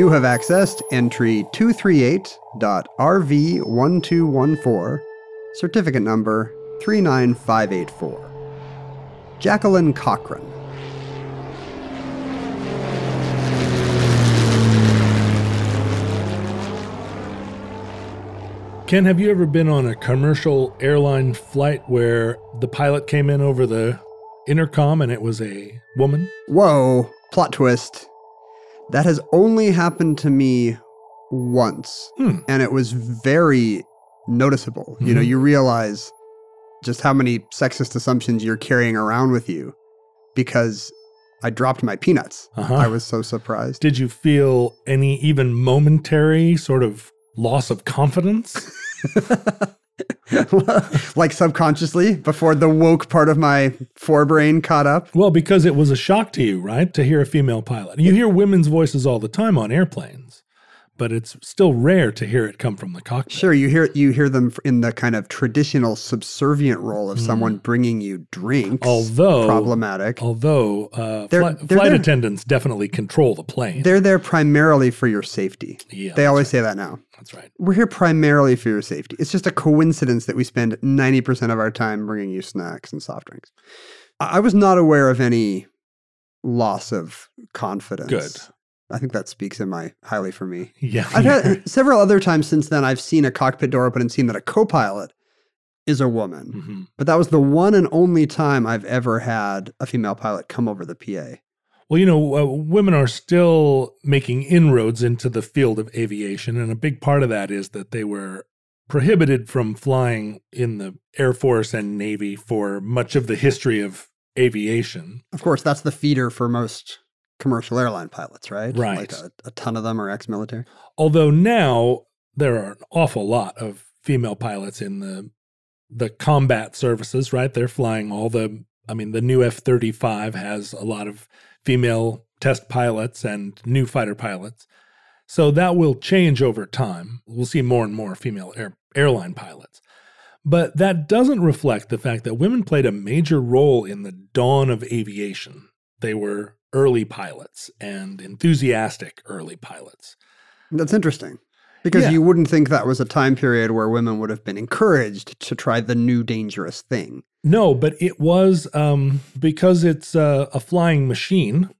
You have accessed entry 238.RV1214, certificate number 39584. Jacqueline Cochran. Ken, have you ever been on a commercial airline flight where the pilot came in over the intercom and it was a woman? Whoa, plot twist. That has only happened to me once, Hmm. and it was very noticeable. You know, Mhm. you realize just how many sexist assumptions you're carrying around with you because I dropped my peanuts. Uh-huh. I was so surprised. Did you feel any even momentary sort of loss of confidence? like subconsciously before the woke part of my forebrain caught up. Well, because it was a shock to you, right? To hear a female pilot. You hear women's voices all the time on airplanes, but it's still rare to hear it come from the cockpit. Sure, you hear you hear them in the kind of traditional subservient role of someone bringing you drinks. Although problematic, Although uh, They're- fli- they're flight there- attendants definitely control the plane. they're there primarily for your safety. Yeah, they always say that now. That's right. We're here primarily for your safety. It's just a coincidence that we spend 90% of our time bringing you snacks and soft drinks. I I was not aware of any loss of confidence. Good. I think that speaks in my highly for me. Yeah. I've had several other times since then. I've seen a cockpit door open and seen that a co-pilot is a woman, Mhm. but that was the one and only time I've ever had a female pilot come over the PA. Well, you know, uh, women are still making inroads into the field of aviation, and a big part of that is that they were prohibited from flying in the Air Force and Navy for much of the history of aviation. Of course, that's the feeder for most commercial airline pilots, right? Right. Like a, a ton of them are ex-military. Although now there are an awful lot of female pilots in the the combat services, right? They're flying all the I mean, the new F-35 has a lot of female test pilots and new fighter pilots. So that will change over time. We'll see more and more female air, airline pilots. But that doesn't reflect the fact that women played a major role in the dawn of aviation. They were early pilots and enthusiastic early pilots. That's interesting. Because Yeah. you wouldn't think that was a time period where women would have been encouraged to try the new dangerous thing. No, but it was um, because it's uh, a flying machine,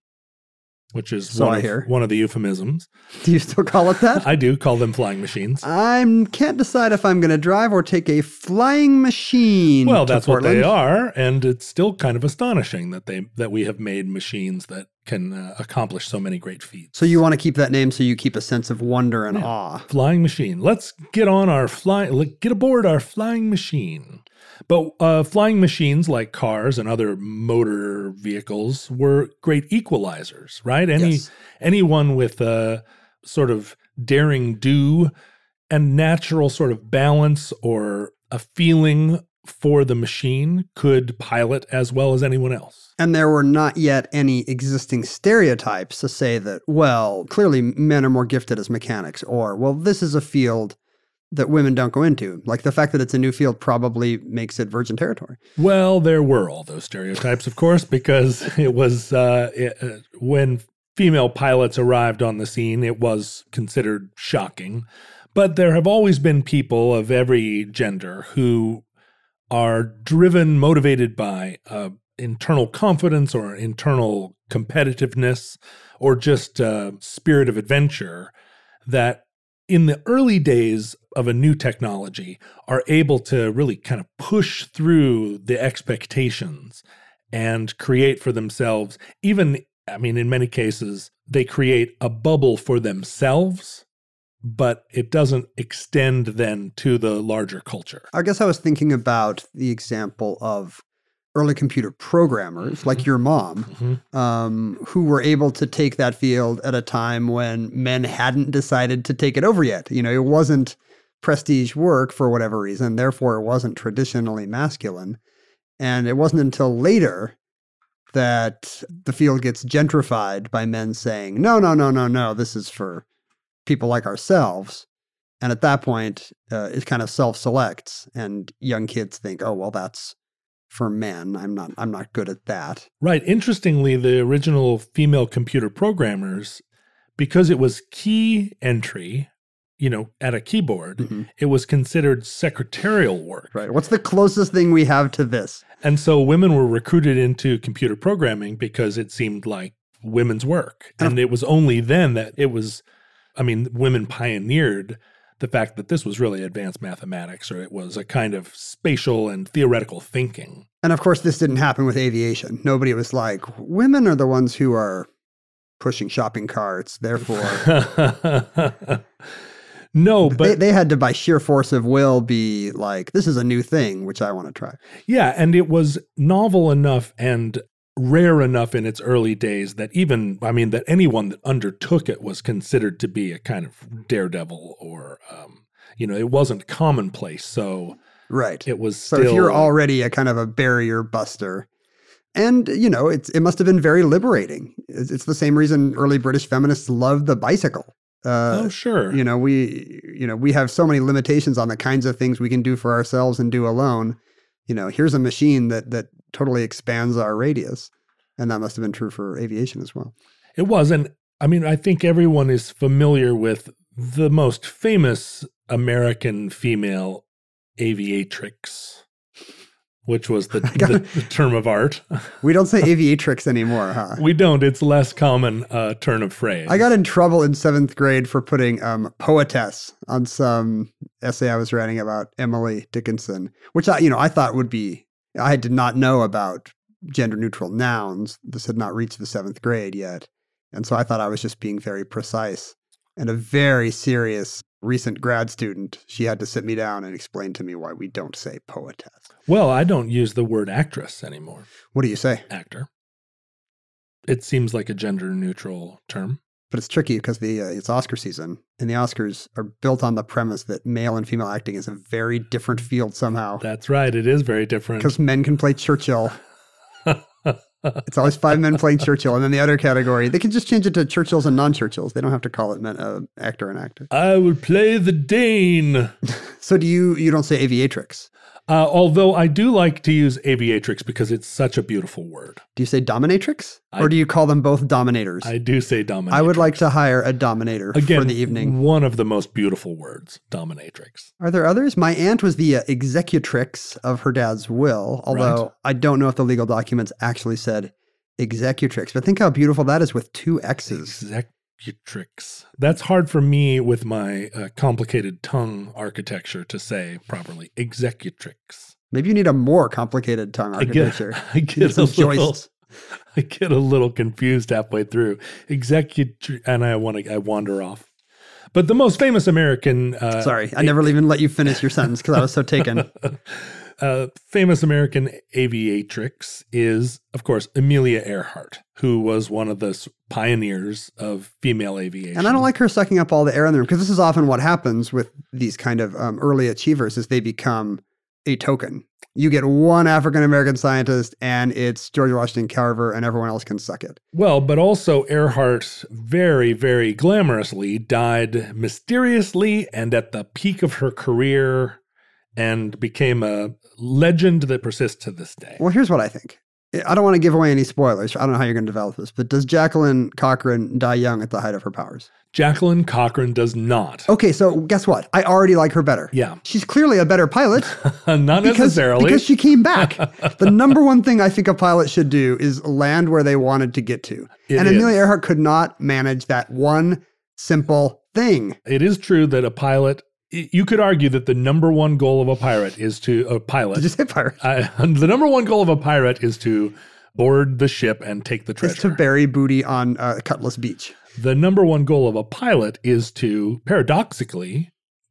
which is So one, I of, one of the euphemisms. Do you still call it that? I do call them flying machines. I can't decide if I'm going to drive or take a flying machine. Well, that's what they are, and it's still kind of astonishing that they that we have made machines that can uh, accomplish so many great feats. So you want to keep that name so you keep a sense of wonder and Yeah. awe. flying machine. Let's get on our flying. Get aboard our flying machine. But uh, flying machines like cars and other motor vehicles were great equalizers, right? Any Yes. anyone with a sort of daring do and natural sort of balance or a feeling for the machine could pilot as well as anyone else. And there were not yet any existing stereotypes to say that, well, clearly men are more gifted as mechanics, or, well, this is a field that women don't go into. Like the fact that it's a new field probably makes it virgin territory. Well, there were all those stereotypes, of course, because it was uh, it, uh, when female pilots arrived on the scene, it was considered shocking. But there have always been people of every gender who are driven, motivated by uh, internal confidence or internal competitiveness or just a spirit of adventure that in the early days of a new technology are able to really kind of push through the expectations and create for themselves even i mean in many cases they create a bubble for themselves but it doesn't extend then to the larger culture. I guess I was thinking about the example of early computer programmers like your mom Mhm. um, who were able to take that field at a time when men hadn't decided to take it over yet. You know, it wasn't prestige work for whatever reason, therefore, it wasn't traditionally masculine. And it wasn't until later that the field gets gentrified by men saying, no, no, no, no, no, this is for people like ourselves. And at that point, uh, it kind of self selects, and young kids think, oh, well, that's for men. I'm not, I'm not good at that. Right. Interestingly, the original female computer programmers, because it was key entry, you know, at a keyboard, Mhm. it was considered secretarial work. Right. What's the closest thing we have to this? And so women were recruited into computer programming because it seemed like women's work. And it was only then that it was, I mean, women pioneered the fact that this was really advanced mathematics or it was a kind of spatial and theoretical thinking. And of course, this didn't happen with aviation. Nobody was like, women are the ones who are pushing shopping carts. Therefore, no, but they, they had to, by sheer force of will, be like, this is a new thing, which I want to try. Yeah, and it was novel enough and rare enough in its early days that even, I mean, that anyone that undertook it was considered to be a kind of daredevil or, um, you know, it wasn't commonplace. So Right. it was So if you're already a kind of a barrier buster, and you know, it's it must have been very liberating. It's, it's the same reason early British feminists loved the bicycle. Uh, oh, sure. you know, we you know we have so many limitations on the kinds of things we can do for ourselves and do alone. You know, here's a machine that that totally expands our radius, and that must have been true for aviation as well. It was. And I mean, I think everyone is familiar with the most famous American female aviatrix, which was the, the, the term of art. We don't say aviatrix anymore, huh? we don't. It's less common uh, turn of phrase. I got in trouble in seventh grade for putting um, poetess on some essay I was writing about Emily Dickinson, which I, you know, I thought would be. I did not know about gender neutral nouns. This had not reached the seventh grade yet, and so I thought I was just being very precise. And a very serious recent grad student, she had to sit me down and explain to me why we don't say poetess. Well, I don't use the word actress anymore. What do you say? Actor. It seems like a gender neutral term. But it's tricky because the uh, it's Oscar season, and the Oscars are built on the premise that male and female acting is a very different field somehow. That's right. It is very different. Because men can play Churchill. it's always five men playing Churchill, and then the other category they can just change it to Churchills and non-Churchills. They don't have to call it men, uh, actor and actor. I would play the Dane. So do you? You don't say aviatrix? Uh, although I do like to use aviatrix because it's such a beautiful word. Do you say dominatrix, I- or do you call them both dominators? I do say dominatrix. I would like to hire a dominator Again, for the evening. one of the most beautiful words, dominatrix. Are there others? My aunt was the uh, executrix of her dad's will, although Right. I don't know if the legal documents actually said executrix. But think how beautiful that is with two X's. Executrix. That's hard for me with my uh, complicated tongue architecture to say properly. Executrix. Maybe you need a more complicated tongue I get, architecture. I get a some little, joists. I get a little confused halfway through. Executrix, and I want to I wander off. But the most famous American uh, Sorry, I never even let you finish your sentence because I was so taken. Uh, famous American aviatrix is, of course, Amelia Earhart, who was one of the pioneers of female aviation. And I don't like her sucking up all the air in the room because this is often what happens with these kind of um, early achievers is they become a token. You get one African American scientist and it's George Washington Carver and everyone else can suck it. Well, but also Earhart very, very glamorously died mysteriously and at the peak of her career and became a legend that persists to this day. Well, here's what I think. I don't want to give away any spoilers. I don't know how you're going to develop this, but does Jacqueline Cochran die young at the height of her powers? Jacqueline Cochran does not. Okay, so guess what? I already like her better. Yeah. She's clearly a better pilot not because, necessarily. because she came back. the number one thing I think a pilot should do is land where they wanted to get to. It and Amelia. Earhart could not manage that one simple thing. it is true that a pilot, you could argue that the number one goal of a pirate is to, a pilot, Did you say pirate? uh, the number one goal of a pirate is to board the ship and take the Is treasure. to bury booty on uh, Cutlass Beach. the number one goal of a pilot is to, paradoxically,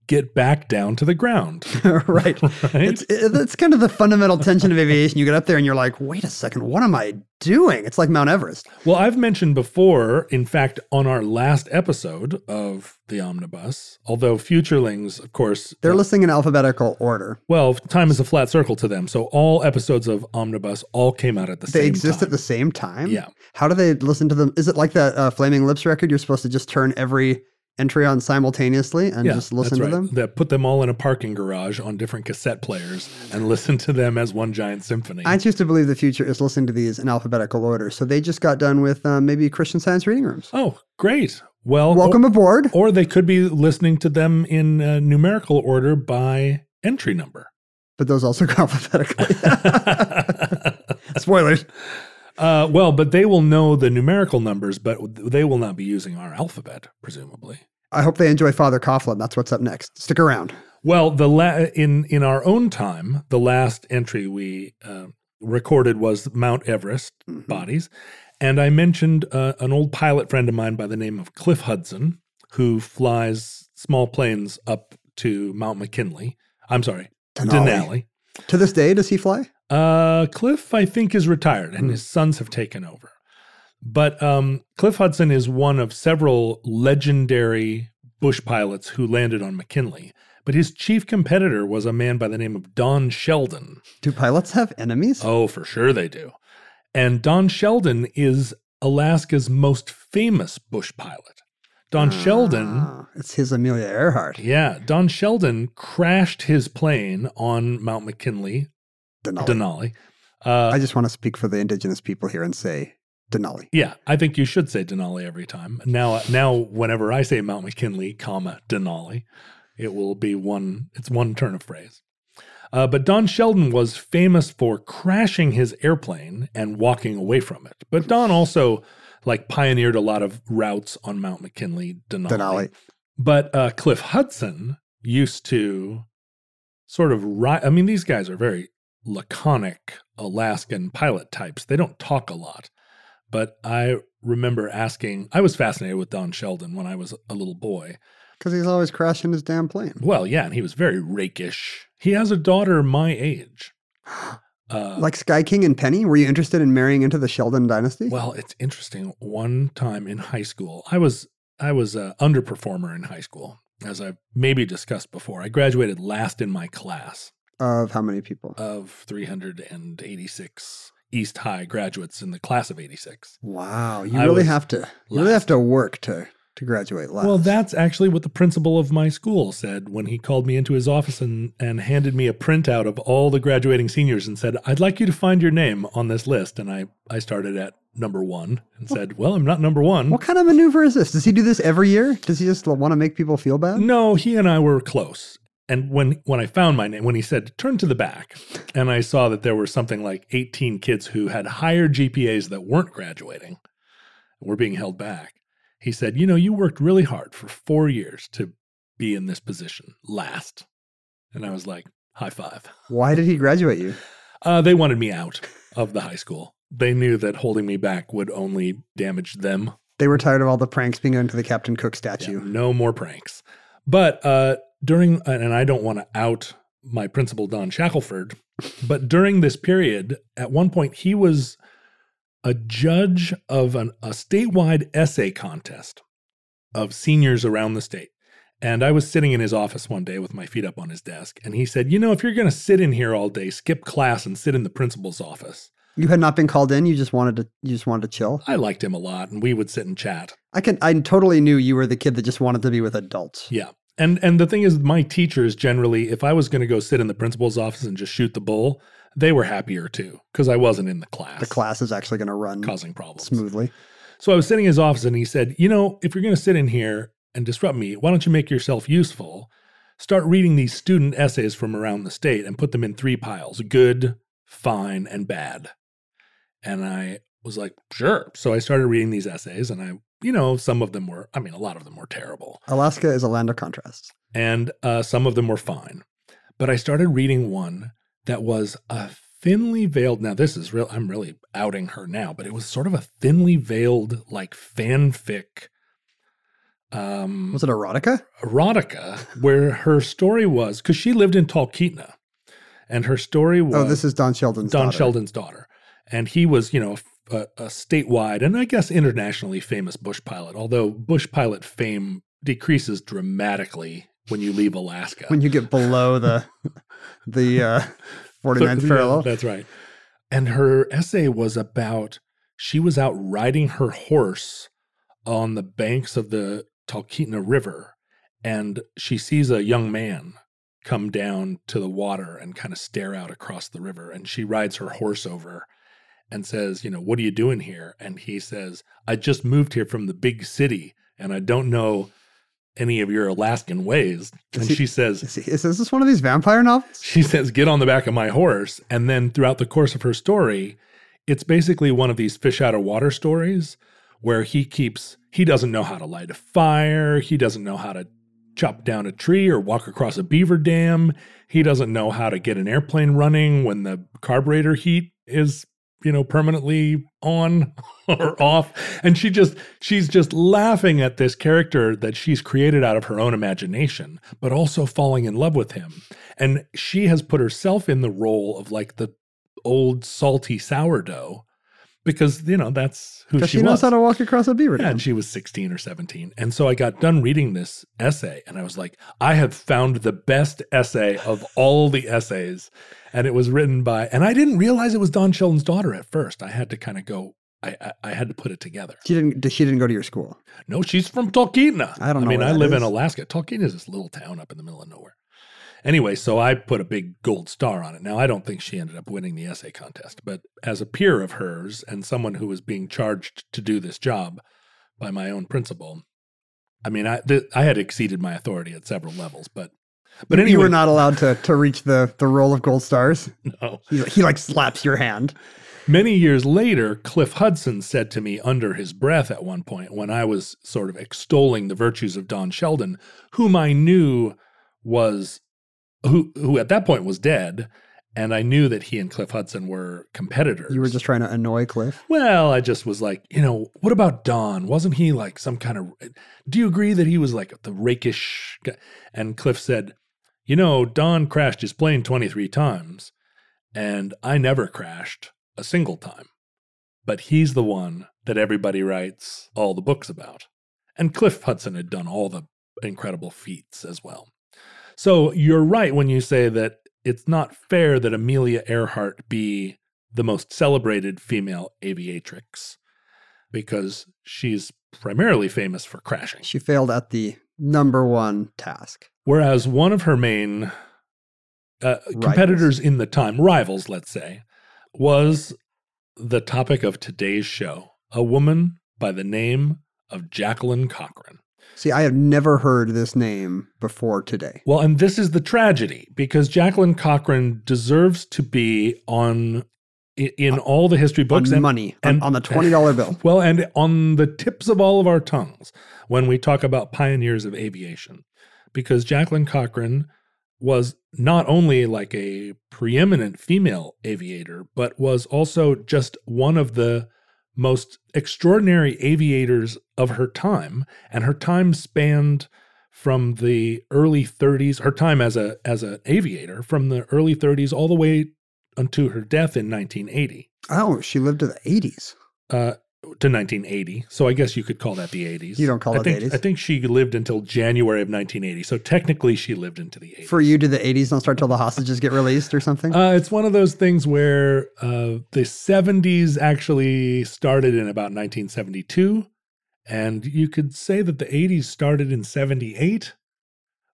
get back down to the ground. right. Right? It's, it's kind of the fundamental tension of aviation. You get up there and you're like, wait a second, what am I doing? It's like Mount Everest. Well, I've mentioned before, in fact, on our last episode of the omnibus, although futurelings, of course, They're uh, listening in alphabetical order. well, time is a flat circle to them. So all episodes of omnibus all came out at the They same time. They exist at the same time? Yeah. How do they listen to them? Is it like that uh, Flaming Lips record? You're supposed to just turn every entry on simultaneously and yeah, just listen that's to right. them? That put them all in a parking garage on different cassette players and listen to them as one giant symphony. I choose to believe the future is listening to these in alphabetical order. So they just got done with um, maybe Christian Science reading rooms. oh, great. Well, Welcome aboard. Or, or they could be listening to them in uh, numerical order by entry number. But those also go alphabetically. Spoilers. Uh, well, but they will know the numerical numbers, but they will not be using our alphabet, presumably. I hope they enjoy Father Coughlin. That's what's up next. Stick around. Well, the la- in in our own time, the last entry we uh, recorded was Mount Everest Mhm. bodies, and I mentioned uh, an old pilot friend of mine by the name of Cliff Hudson, who flies small planes up to Mount McKinley. I'm sorry, Denali. Denali. To this day, does he fly? Uh, Cliff, I think, is retired, and his sons have taken over. But um, Cliff Hudson is one of several legendary bush pilots who landed on McKinley. But his chief competitor was a man by the name of Don Sheldon. Do pilots have enemies? Oh, for sure they do. And Don Sheldon is Alaska's most famous bush pilot. Don Sheldon Ah, It's his Amelia Earhart. yeah, Don Sheldon crashed his plane on Mount McKinley, Denali. Denali. Uh, I just want to speak for the indigenous people here and say Denali. Yeah, I think you should say Denali every time. Now, now, whenever I say Mount McKinley, comma Denali, it will be one. It's one turn of phrase. Uh, but Don Sheldon was famous for crashing his airplane and walking away from it. But Don also like pioneered a lot of routes on Mount McKinley, Denali. Denali. But uh, Cliff Hudson used to sort of ride. I mean, these guys are very laconic Alaskan pilot types. They don't talk a lot. But I remember asking, I was fascinated with Don Sheldon when I was a little boy. Because he's always crashing his damn plane. Well, yeah, and he was very rakish. He has a daughter my age. Uh, Like Sky King and Penny, were you interested in marrying into the Sheldon dynasty? well, it's interesting. One time in high school, I was I was a underperformer in high school, as I've maybe discussed before. I graduated last in my class of how many people? of 386 East High graduates in the class of 86. wow, you I really have to. You really have to work to to graduate last. Well, that's actually what the principal of my school said when he called me into his office and, and handed me a printout of all the graduating seniors and said, I'd like you to find your name on this list. And I, I started at number one and said, Well, I'm not number one. What kind of maneuver is this? Does he do this every year? Does he just want to make people feel bad? No, he and I were close. And when when I found my name, when he said turn to the back, and I saw that there were something like 18 kids who had higher GPAs that weren't graduating, were being held back. He said, "You know, you worked really hard for 4 years to be in this position last." And I was like, "High five." Why did he graduate you? Uh, they wanted me out of the high school. They knew that holding me back would only damage them They were tired of all the pranks being done to the Captain Cook Yeah, statue. no more pranks. But uh, during, and I don't want to out my principal, Don Shackelford, but during this period, at one point, he was a judge of an, a statewide essay contest of seniors around the state. And I was sitting in his office one day with my feet up on his desk, and he said, You know, if you're going to sit in here all day, skip class and sit in the principal's office. You had not been called in. You just wanted to. You just wanted to chill. I liked him a lot, and we would sit and chat. I can. I totally knew you were the kid that just wanted to be with adults. Yeah. And and the thing is my teachers generally if I was going to go sit in the principal's office and just shoot the bull, they were happier too because I wasn't in the class. The class is actually going to run causing problems. smoothly. So I was sitting in his office and he said, You know, if you're going to sit in here and disrupt me, why don't you make yourself useful? Start reading these student essays from around the state and put them in three piles good, fine, and bad. And I was like, Sure. So I started reading these essays and I, you know, some of them were, I mean, a lot of them were terrible Alaska is a land of contrasts. and uh, some of them were fine. But I started reading one that was a thinly veiled. Now, this is real. I'm really outing her now, but it was sort of a thinly veiled, like fanfic um, Was it erotica? erotica, where her story was because she lived in Talkeetna, and her story was Oh, this is Don Sheldon's Don daughter. Sheldon's daughter, and he was, you know, a, a statewide and I guess internationally famous bush pilot. Although bush pilot fame decreases dramatically when you leave Alaska. When you get below the the uh, 49th Yeah, parallel. that's right. And her essay was about she was out riding her horse on the banks of the Talkeetna River, and she sees a young man come down to the water and kind of stare out across the river. And she rides her horse over and says, You know, what are you doing here? And he says, I just moved here from the big city and I don't know any of your Alaskan ways. And he- she says, Is, he- is this one of these vampire novels? she says, Get on the back of my horse. And then throughout the course of her story, it's basically one of these fish out of water stories where he keeps, he doesn't know how to light a fire. He doesn't know how to chop down a tree or walk across a beaver dam. He doesn't know how to get an airplane running when the carburetor heat is, you know, permanently on or off. And she just, she's just laughing at this character that she's created out of her own imagination, but also falling in love with him. And she has put herself in the role of like the old salty sourdough because, you know, that's who she, she, knows was. how to walk across a beaver Yeah, dam. and she was 16 or 17. And so I got done reading this essay and I was like, I have found the best essay of all the essays. And it was written by, and I didn't realize it was Don Sheldon's daughter at first. I had to kind of go, I, I, I had to put it together. She didn't. She didn't go to your school. No, she's from Talkeetna. I don't know I mean, I live in. Alaska. Talkeetna is this little town up in the middle of nowhere. Anyway, so I put a big gold star on it. Now, I don't think she ended up winning the essay contest, but as a peer of hers and someone who was being charged to do this job by my own principal, I mean, I th- I had exceeded my authority at several levels, but but anyway, you were not allowed to to reach the the roll of gold stars. no. He, he like slaps your hand. Many years later, Cliff Hudson said to me under his breath at one point when I was sort of extolling the virtues of Don Sheldon, whom I knew was who who at that point was dead, and I knew that he and Cliff Hudson were competitors. You were just trying to annoy Cliff. well, I just was like, you know, what about Don? Wasn't he like some kind of Do you agree that he was like the rakish guy? And Cliff said, "You know, Don crashed his plane 23 times, and I never crashed a single time. But he's the one that everybody writes all the books about. And Cliff Hudson had done all the incredible feats as well. So you're right when you say that it's not fair that Amelia Earhart be the most celebrated female aviatrix because she's primarily famous for crashing. She failed at the number one task. Whereas one of her main uh, competitors in the time, rivals, let's say, was the topic of today's show a woman by the name of Jacqueline Cochran. See, I have never heard this name before today. Well, and this is the tragedy because Jacqueline Cochran deserves to be on in all the history books and money on, and- on the twenty dollar bill. Well, and on the tips of all of our tongues when we talk about pioneers of aviation, because Jacqueline Cochran was not only like a preeminent female aviator, but was also just one of the most extraordinary aviators of her time. And her time spanned from the early 30s, her time as a as an aviator from the early 30s all the way unto her death in 1980 Oh, she lived to the eighties. uh, to 1980. So I guess you could call that the 80s. You don't call I it the think, 80s? I think she lived until January of 1980. So technically, she lived into the 80s. For you, did the eighties don't start till the hostages get released or something? Uh, it's one of those things where uh, the 70s actually started in about 1972. And you could say that the 80s started in 78.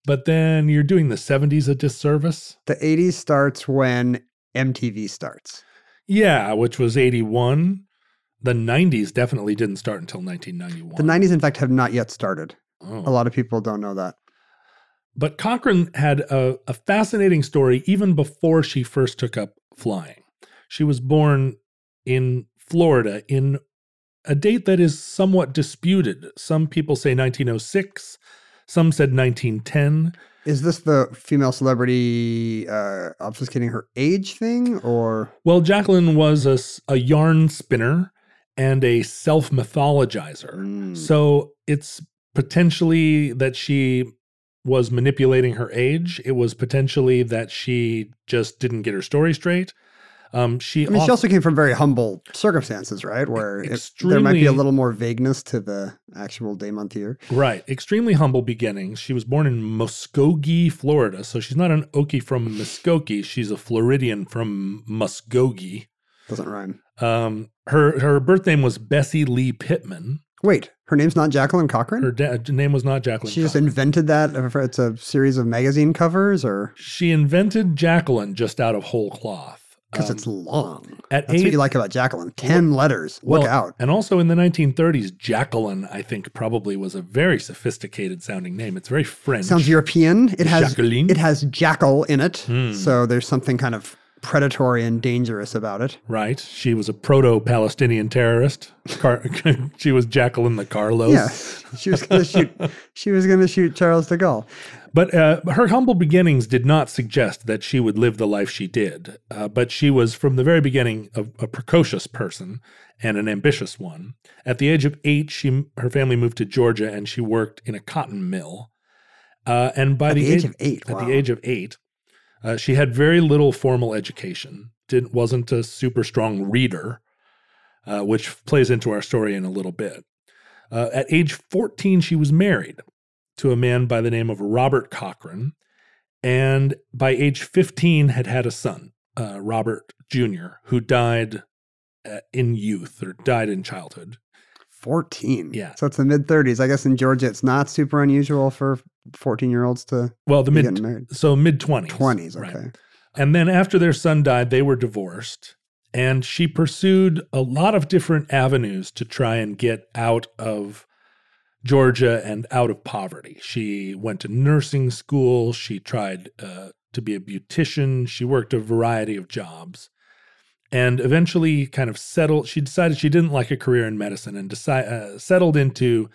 But then you're doing the 70s a disservice. the eighties starts when MTV starts. Yeah, which was 81, the 90s definitely didn't start until 1991. The 90s, in fact, have not yet started. Oh. A lot of people don't know that. But Cochran had a, a fascinating story even before she first took up flying. She was born in Florida in a date that is somewhat disputed. Some people say 1906, some said 1910. Is this the female celebrity uh, obfuscating her age thing, or Well, Jacqueline was a yarn spinner and a self mythologizer. Mm. So it's potentially that she was manipulating her age. It was potentially that she just didn't get her story straight. Um, she, I mean, she also came from very humble circumstances, right? Where there might be a little more vagueness to the actual day, month, year. right, extremely humble beginnings. She was born in Muscogee, Florida. So she's not an Okie from Muskogee. She's a Floridian from Muscogee. Doesn't rhyme. Um, her her birth name was Bessie Lee Pittman. Wait, her name's not Jacqueline Cochran. Her da- name was not Jacqueline. she just Cochran. invented that. uh, It's a series of magazine covers, or She invented Jacqueline just out of whole cloth. because Um, it's long. at That's eight, what you like about Jacqueline. Ten letters. Look well, out. And also in the 1930s, Jacqueline, I think, probably was a very sophisticated sounding name. It's very French. Sounds European. It has Jacqueline. it has jackal in it, Hmm. so there's something kind of predatory and dangerous about it. Right. She was a proto Palestinian terrorist. Car- she was Jacqueline the Carlos. Yeah, she was going to shoot. She was going to shoot Charles de Gaulle. But uh, her humble beginnings did not suggest that she would live the life she did. Uh, but she was, from the very beginning, a, a precocious person and an ambitious one. At the age of eight, she her family moved to Georgia and she worked in a cotton mill. Uh, and by At the, the age of eight, at wow. the age of eight, uh, she had very little formal education. Didn't wasn't a super strong reader, uh, which plays into our story in a little bit. Uh, at age 14, she was married to a man by the name of Robert Cochran, and by age 15 had had a son, uh, Robert Jr., who died uh, in youth or died in childhood. Fourteen. Yeah. So it's the mid thirties. I guess in Georgia, it's not super unusual for fourteen year olds to Well, the mid getting married. so mid 20s. Twenties. Okay. And then after their son died, they were divorced. And she pursued a lot of different avenues to try and get out of Georgia and out of poverty. She went to nursing school. She tried uh, to be a beautician. She worked a variety of jobs. And eventually, kind of settled. She decided she didn't like a career in medicine and decide, uh, settled into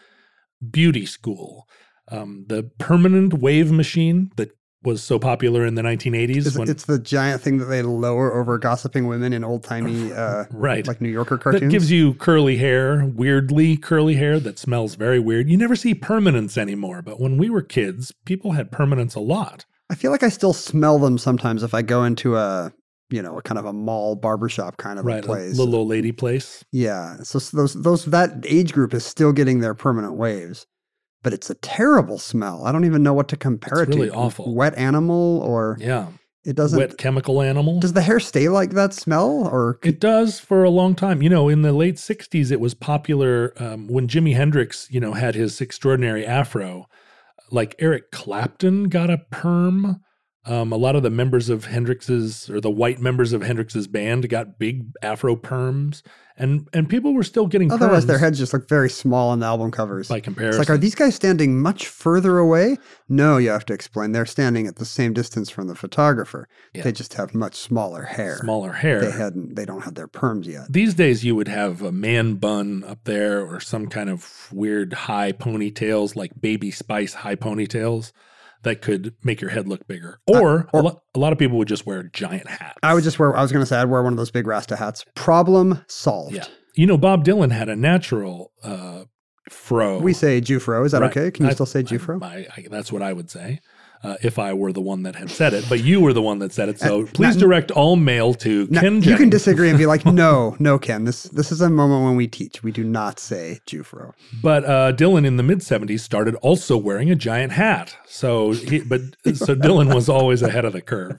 beauty school. Um, the permanent wave machine that was so popular in the 1980s. It's, when, it's the giant thing that they lower over gossiping women in old timey, uh, right. like New Yorker that cartoons. gives you curly hair, weirdly curly hair that smells very weird. You never see permanents anymore, but when we were kids, people had permanents a lot. I feel like I still smell them sometimes if I go into a, you know, a kind of a mall barbershop kind of right, a place. little old lady place. Yeah. So s- those those that age group is still getting their permanent waves. But it's a terrible smell. I don't even know what to compare It's it really to. awful. Wet animal or Yeah, it doesn't wet chemical animal. Does the hair stay like that smell or It does for a long time. You know, in the late 60s, it was popular um, when Jimi Hendrix, you know, had his extraordinary afro. Like Eric Clapton got a perm. Um, a lot of the members of Hendrix's or the white members of Hendrix's band got big afro perms, and and people were still getting otherwise their heads just look very small on the album covers? by It's comparison. like, are these guys standing much further away? No, you have to explain. They're standing at the same distance from the photographer. Yeah. They just have much smaller hair. smaller hair? They hadn't. They don't have their perms yet. These days, you would have a man bun up there or some kind of weird high ponytails, like baby spice high ponytails that could make your head look bigger. Or, or- a, lo- a lot of people would just wear giant hats. I would just wear. I was going to say I'd wear one of those big Rasta hats. Problem solved. Yeah. You know, Bob Dylan had a natural uh, fro. We say Jewfro. Is that Right. okay? Can you I- still say I- Jewfro? I, I, that's what I would say. Uh, if I were the one that had said it, but you were the one that said it, so Uh, please not- direct all mail to Now, Ken. you can disagree and be like, no, no, Ken. This this is a moment when we teach. We do not say Jewfro. But uh, Dylan in the mid '70s started also wearing a giant hat. So, he, but so Dylan was always ahead of the curve.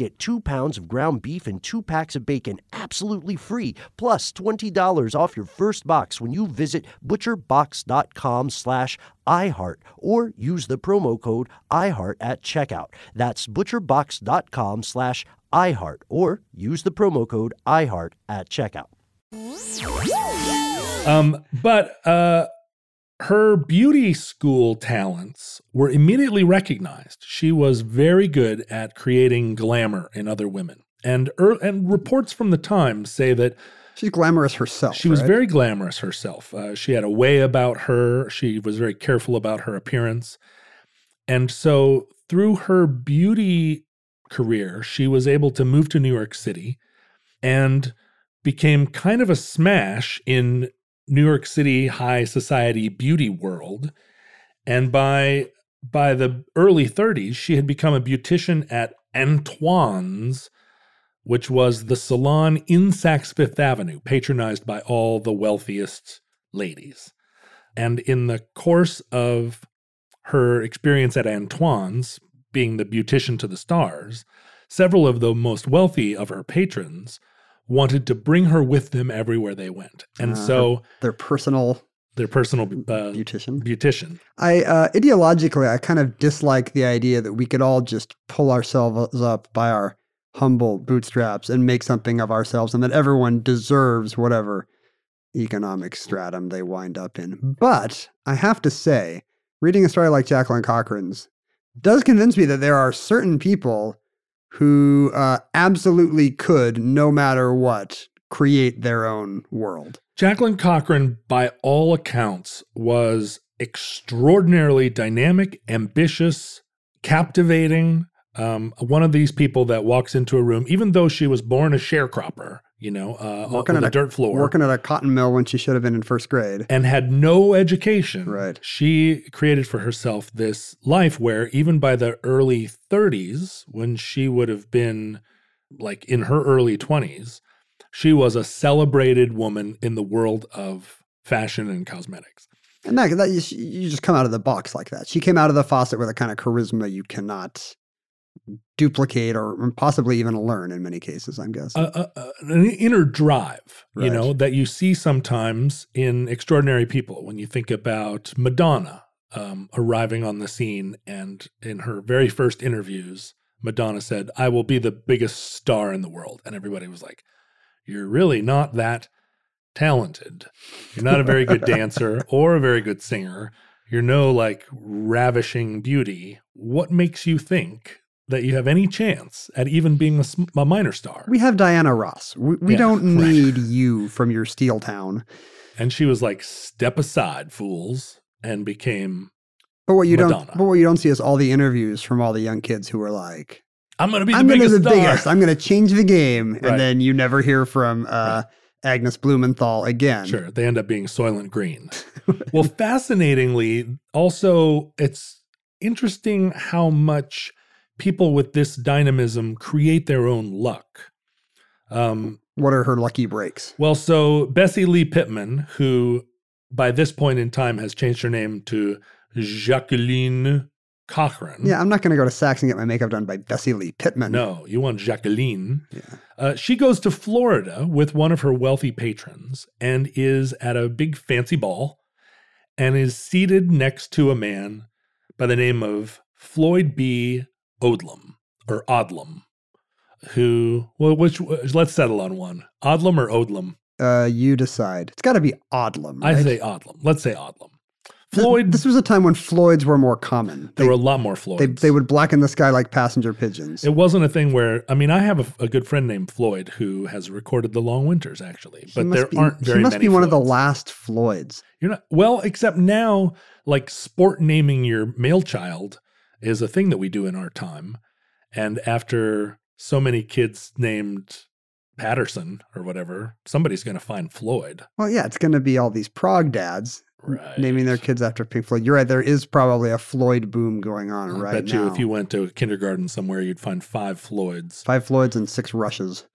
get two pounds of ground beef and two packs of bacon absolutely free, plus $20 off your first box when you visit butcherbox.com slash iHeart or use the promo code iHeart at checkout. That's butcherbox.com slash iHeart or use the promo code iHeart at checkout. Um, but uh, her beauty school talents were immediately recognized. She was very good at creating glamour in other women. And, er, and reports from the time say that She's glamorous herself. she was right? very glamorous herself. Uh, she had a way about her. She was very careful about her appearance. And so, through her beauty career, she was able to move to New York City and became kind of a smash in New York City high society beauty world. And by by the early 30s, she had become a beautician at Antoine's, which was the salon in Saks Fifth Avenue, patronized by all the wealthiest ladies. And in the course of her experience at Antoine's, being the beautician to the stars, several of the most wealthy of her patrons wanted to bring her with them everywhere they went. And Uh, so their personal their personal uh, beautician. beautician. I uh, ideologically, I kind of dislike the idea that we could all just pull ourselves up by our humble bootstraps and make something of ourselves, and that everyone deserves whatever economic stratum they wind up in. But I have to say, reading a story like Jacqueline Cochran's does convince me that there are certain people who uh, absolutely could, no matter what, create their own world. Jacqueline Cochran, by all accounts, was extraordinarily dynamic, ambitious, captivating. Um, one of these people that walks into a room, even though she was born a sharecropper, you know, uh, Working on a- dirt floor, Working at a cotton mill when she should have been in first grade. and had no education. Right. She created for herself this life where, even by the early 30s, when she would have been like in her early 20s, she was a celebrated woman in the world of fashion and cosmetics. And that, that you, you just come out of the box like that. She came out of the faucet with a kind of charisma you cannot duplicate or possibly even learn in many cases, I'm guessing. a, a- an inner drive, you know, that you see sometimes in extraordinary people. When you think about Madonna um, arriving on the scene, and in her very first interviews, Madonna said, "I will be the biggest star in the world," and everybody was like, "You're really not that talented. You're not a very good dancer or a very good singer. You're no like ravishing beauty. What makes you think?" That you have any chance at even being a, a minor star. we have Diana Ross. We, we Yeah, don't right. need you from your steel town. And she was like, "Step aside, fools," and became, But what you Madonna. don't but what you don't see is all the interviews from all the young kids who are like, "I'm going to be the I'm gonna be biggest the biggest. I'm gonna change the game. Right. And then you never hear from uh, Agnes Blumenthal again. Sure, they end up being Soylent Green. well, fascinatingly, also, it's interesting how much people with this dynamism create their own luck. Um, What are her lucky breaks? well, so Bessie Lee Pittman, who by this point in time has changed her name to Jacqueline Cochran. Yeah, I'm not gonna go to Saks and get my makeup done by Bessie Lee Pittman. No, you want Jacqueline. Yeah. Uh, she goes to Florida with one of her wealthy patrons and is at a big fancy ball and is seated next to a man by the name of Floyd B. Odlum or Odlum, who, well, which, let's settle on one Odlum or Odlum? Uh, you decide. It's got to be Odlum. I say Odlum. Let's say Odlum. Floyd, This was a time when Floyds were more common. there They, were a lot more Floyds. they, they would blacken the sky like passenger pigeons. It wasn't a thing where I mean I have a, a good friend named Floyd who has recorded the Long Winters actually, but there be- aren't very He must be one of the last Floyds. You're not well, except now, like sport naming your male child is a thing that we do in our time. And after so many kids named Patterson or whatever, somebody's going to find Floyd. Well, yeah, it's going to be all these prog dads Right. naming their kids after Pink Floyd. You're right. There is probably a Floyd boom going on right? I right bet now. you if you went to kindergarten somewhere, you'd find five Floyds. Five Floyds and six Rushes.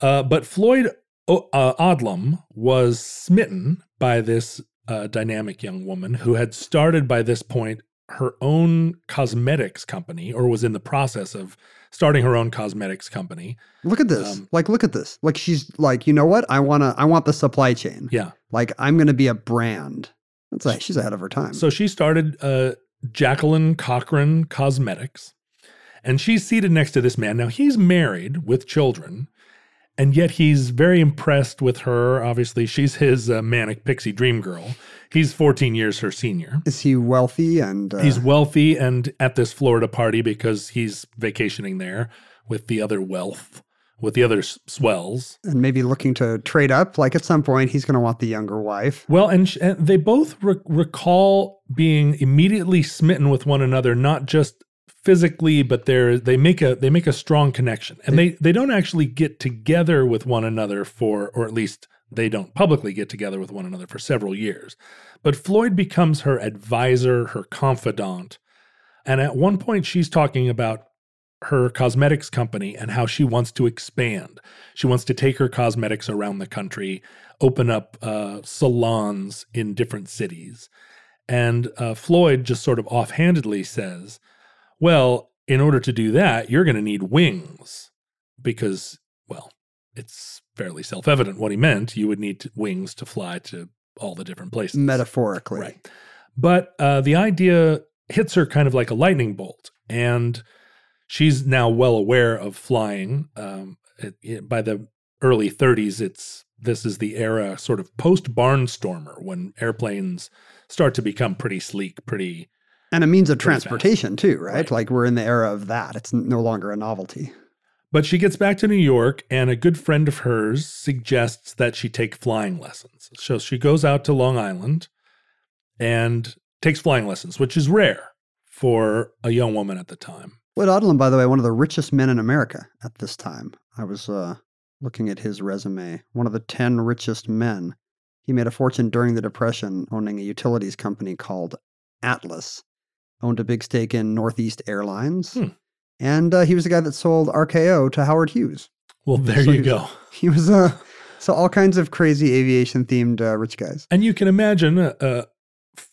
Uh, but Floyd uh, Odlum was smitten by this uh, dynamic young woman who had started by this point her own cosmetics company or was in the process of starting her own cosmetics company. Look at this. Um, like, look at this. Like, she's like, you know what? I wanna. I want the supply chain. Yeah. Like, I'm going to be a brand. That's like she's ahead of her time. So she started uh, Jacqueline Cochran Cosmetics, and she's seated next to this man. Now he's married with children, and yet he's very impressed with her. Obviously, she's his uh, manic pixie dream girl. He's 14 years her senior. is he wealthy and uh, He's wealthy and at this Florida party because he's vacationing there with the other wealth, with the other s- swells. and maybe looking to trade up? Like, at some point, he's going to want the younger wife. Well, and, sh- and they both re- recall being immediately smitten with one another, not just physically, but they're they make a they make a strong connection, and they they don't actually get together with one another for, or at least they don't publicly get together with one another for several years. But Floyd becomes her advisor, her confidant, and at one point she's talking about her cosmetics company and how she wants to expand. She wants to take her cosmetics around the country, open up uh, salons in different cities. And uh, Floyd just sort of offhandedly says, Well, in order to do that, you're going to need wings because, well, it's fairly self evident what he meant. You would need to- wings to fly to all the different places. Metaphorically. Right. But uh, the idea hits her kind of like a lightning bolt. And she's now well aware of flying. Um, it, it- by the early 30s, it's this is the era sort of post barnstormer when airplanes start to become pretty sleek, pretty And a means of transportation, too, right? Right. Like, we're in the era of that. It's no longer a novelty. But she gets back to New York, and a good friend of hers suggests that she take flying lessons. So she goes out to Long Island and takes flying lessons, which is rare for a young woman at the time. Floyd Odlum, by the way, one of the richest men in America at this time. I was uh, looking at his resume. One of the 10 richest men. He made a fortune during the Depression owning a utilities company called Atlas, owned a big stake in Northeast Airlines. Hmm. And uh, he was the guy that sold RKO to Howard Hughes. Well, there So you go. He was uh, so all kinds of crazy aviation themed uh, rich guys. And you can imagine uh, uh,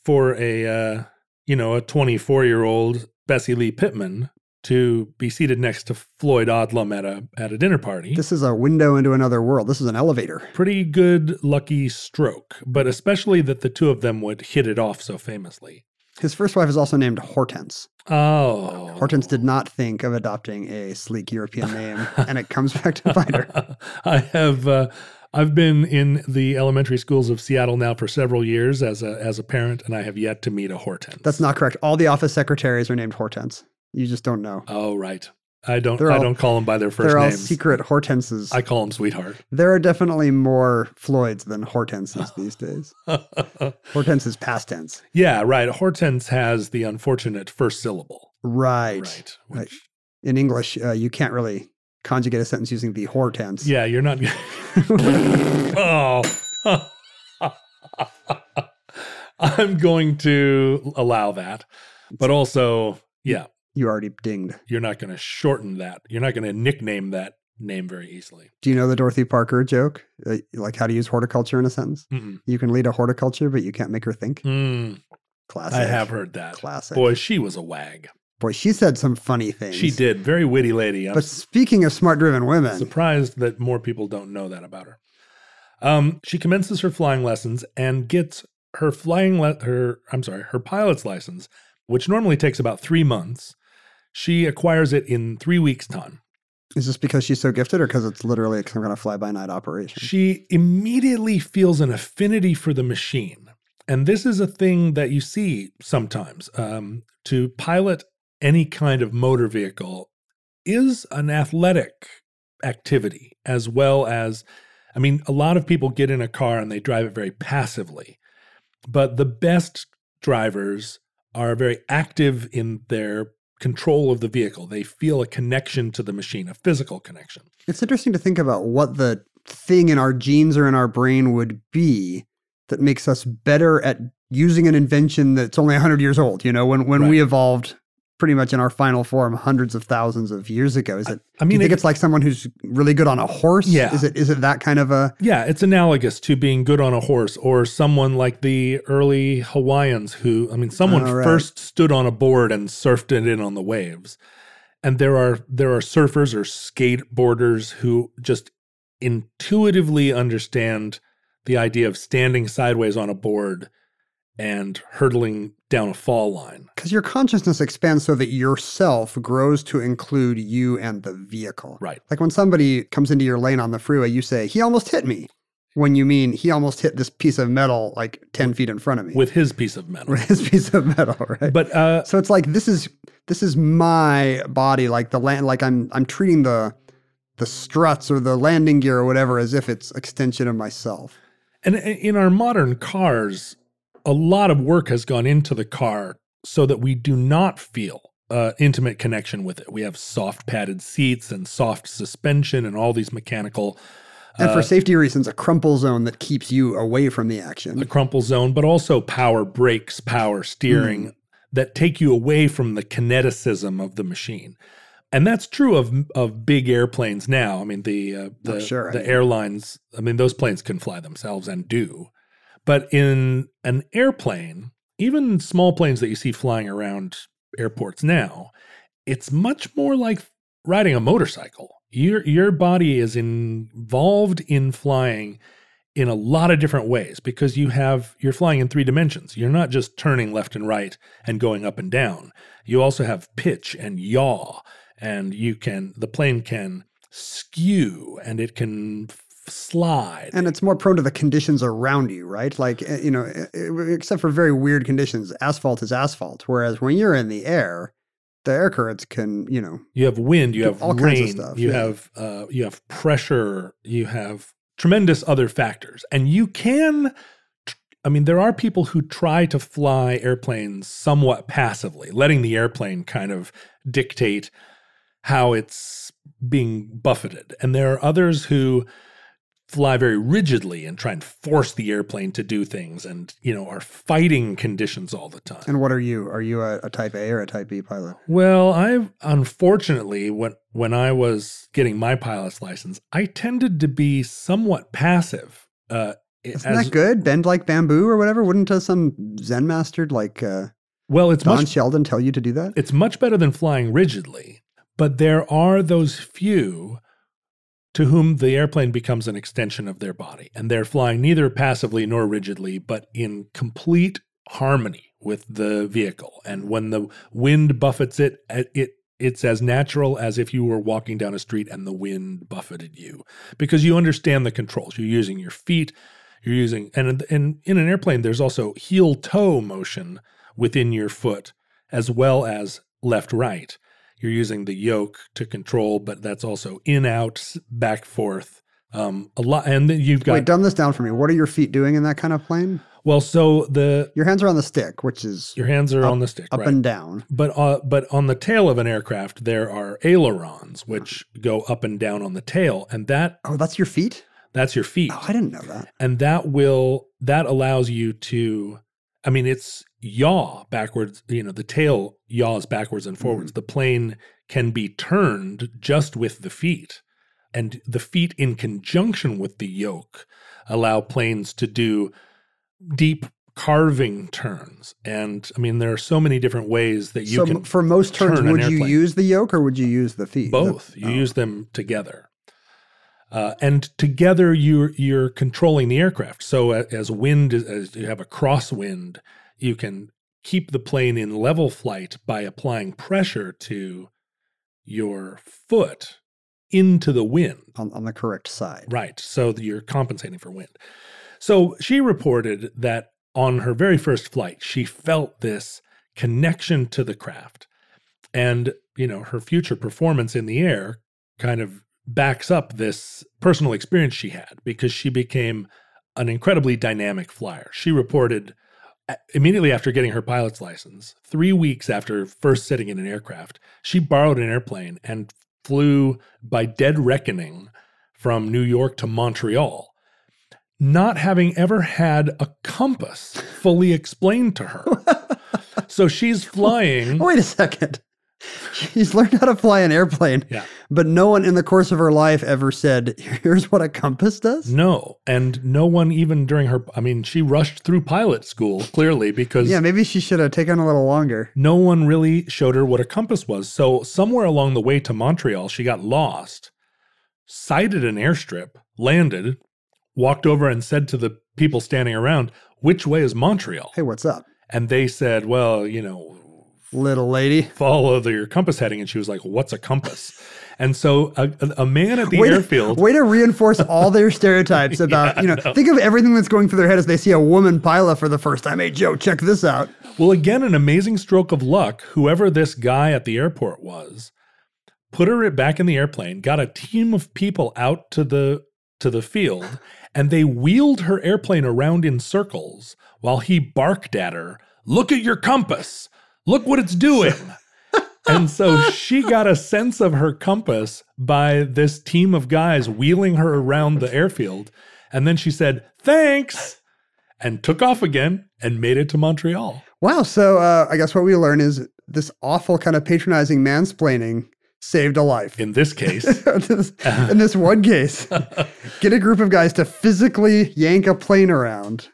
for a uh, you know a 24 year old Bessie Lee Pittman to be seated next to Floyd Odlum at a at a dinner party. This is a window into another world. This is an elevator. Pretty good lucky stroke, but especially that the two of them would hit it off so famously. His first wife is also named Hortense. Oh, Hortense did not think of adopting a sleek European name, and it comes back to bite her. I have uh, I've been in the elementary schools of Seattle now for several years as a as a parent, and I have yet to meet a Hortense. That's not correct. All the office secretaries are named Hortense. You just don't know. Oh right, I don't They're I all- don't call them by their 1st They're all secret Hortenses. I call them sweetheart. there are definitely more Floyds than Hortenses these days. Hortense is past tense. yeah, right. Hortense has the unfortunate first syllable. Right. Right. Right. In English, uh, you can't really conjugate a sentence using the hortense. Yeah, you're not. oh. I'm going to allow that. But also, yeah, You already dinged. you're not going to shorten that. You're not going to nickname that name very easily. Do you know the Dorothy Parker joke? Uh, like how to use horticulture in a sentence? Mm-mm. You can lead a horticulture, but you can't make her think. Mm, Classic. I have heard that. Classic. Boy, she was a wag. Boy, she said some funny things. She did. Very witty lady. I'm But speaking of smart driven women, surprised that more people don't know that about her. Um, she commences her flying lessons and gets her flying le- her I'm sorry, her pilot's license, which normally takes about three months. She acquires it in three weeks' time. is this because she's so gifted or because it's literally some kind of fly by night operation? She immediately feels an affinity for the machine. And this is a thing that you see sometimes. Um, to pilot any kind of motor vehicle is an athletic activity, as well as, I mean, a lot of people get in a car and they drive it very passively. But the best drivers are very active in their control of the vehicle. They feel a connection to the machine, a physical connection. It's interesting to think about what the thing in our genes or in our brain would be that makes us better at using an invention that's only 100 years old. You know, when, when Right. we evolved pretty much in our final form hundreds of thousands of years ago. Is it? I do mean, you think it- it's like someone who's really good on a horse? Yeah. Is it? Is it that kind of a? Yeah, it's analogous to being good on a horse or someone like the early Hawaiians who, I mean, someone Oh, right. first stood on a board and surfed it in on the waves. And there are there are surfers or skateboarders who just intuitively understand the idea of standing sideways on a board and hurtling down a fall line. Because your consciousness expands so that yourself grows to include you and the vehicle. Right. Like when somebody comes into your lane on the freeway, you say, he almost hit me. When you mean he almost hit this piece of metal like 10 feet in front of me. With his piece of metal. With his piece of metal, right? But uh so it's like this is this is my body, like the land like I'm I'm treating the the struts or the landing gear or whatever as if it's extension of myself. And in our modern cars, a lot of work has gone into the car so that we do not feel uh, intimate connection with it. We have soft padded seats and soft suspension and all these mechanical And Uh, for safety reasons, a crumple zone that keeps you away from the action. the crumple zone, but also power brakes, power steering that take you away from the kineticism of the machine. And that's true of of big airplanes now. I mean, the uh, the, Oh, sure, I the mean- airlines. I mean, those planes can fly themselves and do. But in an airplane, even small planes that you see flying around airports now, it's much more like riding a motorcycle. Your your body is involved in flying in a lot of different ways because you have you're flying in three dimensions. You're not just turning left and right and going up and down. You also have pitch and yaw and you can the plane can skew and it can slide. And it's more prone to the conditions around you, right? Like, eh, you know, eh, eh, except for very weird conditions, asphalt is asphalt. Whereas when you're in the air, the air currents can, you know, You have wind, you have all kinds rain, of stuff, you yeah. have uh, you have pressure, you have tremendous other factors, and you can. I mean, there are people who try to fly airplanes somewhat passively, letting the airplane kind of dictate how it's being buffeted, and there are others who fly very rigidly and try and force the airplane to do things, and you know are fighting conditions all the time. and what are you? Are you a, a type A or a type B pilot? Well, I unfortunately when when I was getting my pilot's license, I tended to be somewhat passive. Uh, Isn't as- that good? Bend like bamboo or whatever? Wouldn't uh, some Zen mastered like uh, Well, it's Don much Sheldon tell you to do that? it's much better than flying rigidly, but there are those few to whom the airplane becomes an extension of their body, and they're flying neither passively nor rigidly, but in complete harmony with the vehicle. And when the wind buffets it, uh, it it's as natural as if you were walking down a street and the wind buffeted you, because you understand the controls. You're using your feet. You're using and and in an airplane, there's also heel toe motion within your foot as well as left right. You're using the yoke to control, but that's also in out, back forth. Um, a lot, and then you've got Wait, dumb this down for me. What are your feet doing in that kind of plane? well. So the Your hands are on the stick, which is your hands are Up- on the stick, up right? and down. But uh, but on the tail of an aircraft, there are ailerons which go up and down on the tail, and that Oh, that's your feet? that's your feet. Oh, I didn't know that. and that will that allows you to i mean it's yaw backwards you know the tail yaws backwards and forwards. The plane can be turned just with the feet and the feet in conjunction with the yoke allow planes to do deep carving turns. And i mean there are so many different ways that you so can for most turns, turn would you use the yoke or would you use the feet? both. That- you oh. use them together. Uh, and together you're you're controlling the aircraft. So as wind as you have a crosswind you can keep the plane in level flight by applying pressure to your foot into the wind on, on the correct side. Right. So you're compensating for wind. So she reported that on her very first flight, she felt this connection to the craft. And, you know, her future performance in the air kind of backs up this personal experience she had because she became an incredibly dynamic flyer. She reported immediately after getting her pilot's license, three weeks after first sitting in an aircraft, she borrowed an airplane and flew by dead reckoning from New York to Montreal, not having ever had a compass fully explained to her. so she's flying. Wait a second. She's learned how to fly an airplane, Yeah. but no one in the course of her life ever said, "Here's what a compass does." No, and no one even during her. I mean, she rushed through pilot school clearly because Yeah, maybe she should have taken a little longer. no one really showed her what a compass was. So somewhere along the way to Montreal, she got lost, sighted an airstrip, landed, walked over and said to the people standing around, "Which way is Montreal?" Hey, what's up, And they said, "Well, you know, little lady? follow the, your compass heading." And she was like, "What's a compass?" And so a, a- man at the way, airfield. To, way to reinforce all their stereotypes about, you know, think of everything that's going through their head as they see a woman pilot for the first time. Hey, Joe, check this out. Well, again, an amazing stroke of luck. Whoever this guy at the airport was, put her back in the airplane, got a team of people out to the to the field, and they wheeled her airplane around in circles while he barked at her, "Look at your compass! Look what it's doing!" and so she got a sense of her compass by this team of guys wheeling her around the airfield, and then she said, "Thanks." And took off again and made it to Montreal. Wow. So uh, I guess what we learn is this awful kind of patronizing mansplaining saved a life. in this case. In this one case, get a group of guys to physically yank a plane around.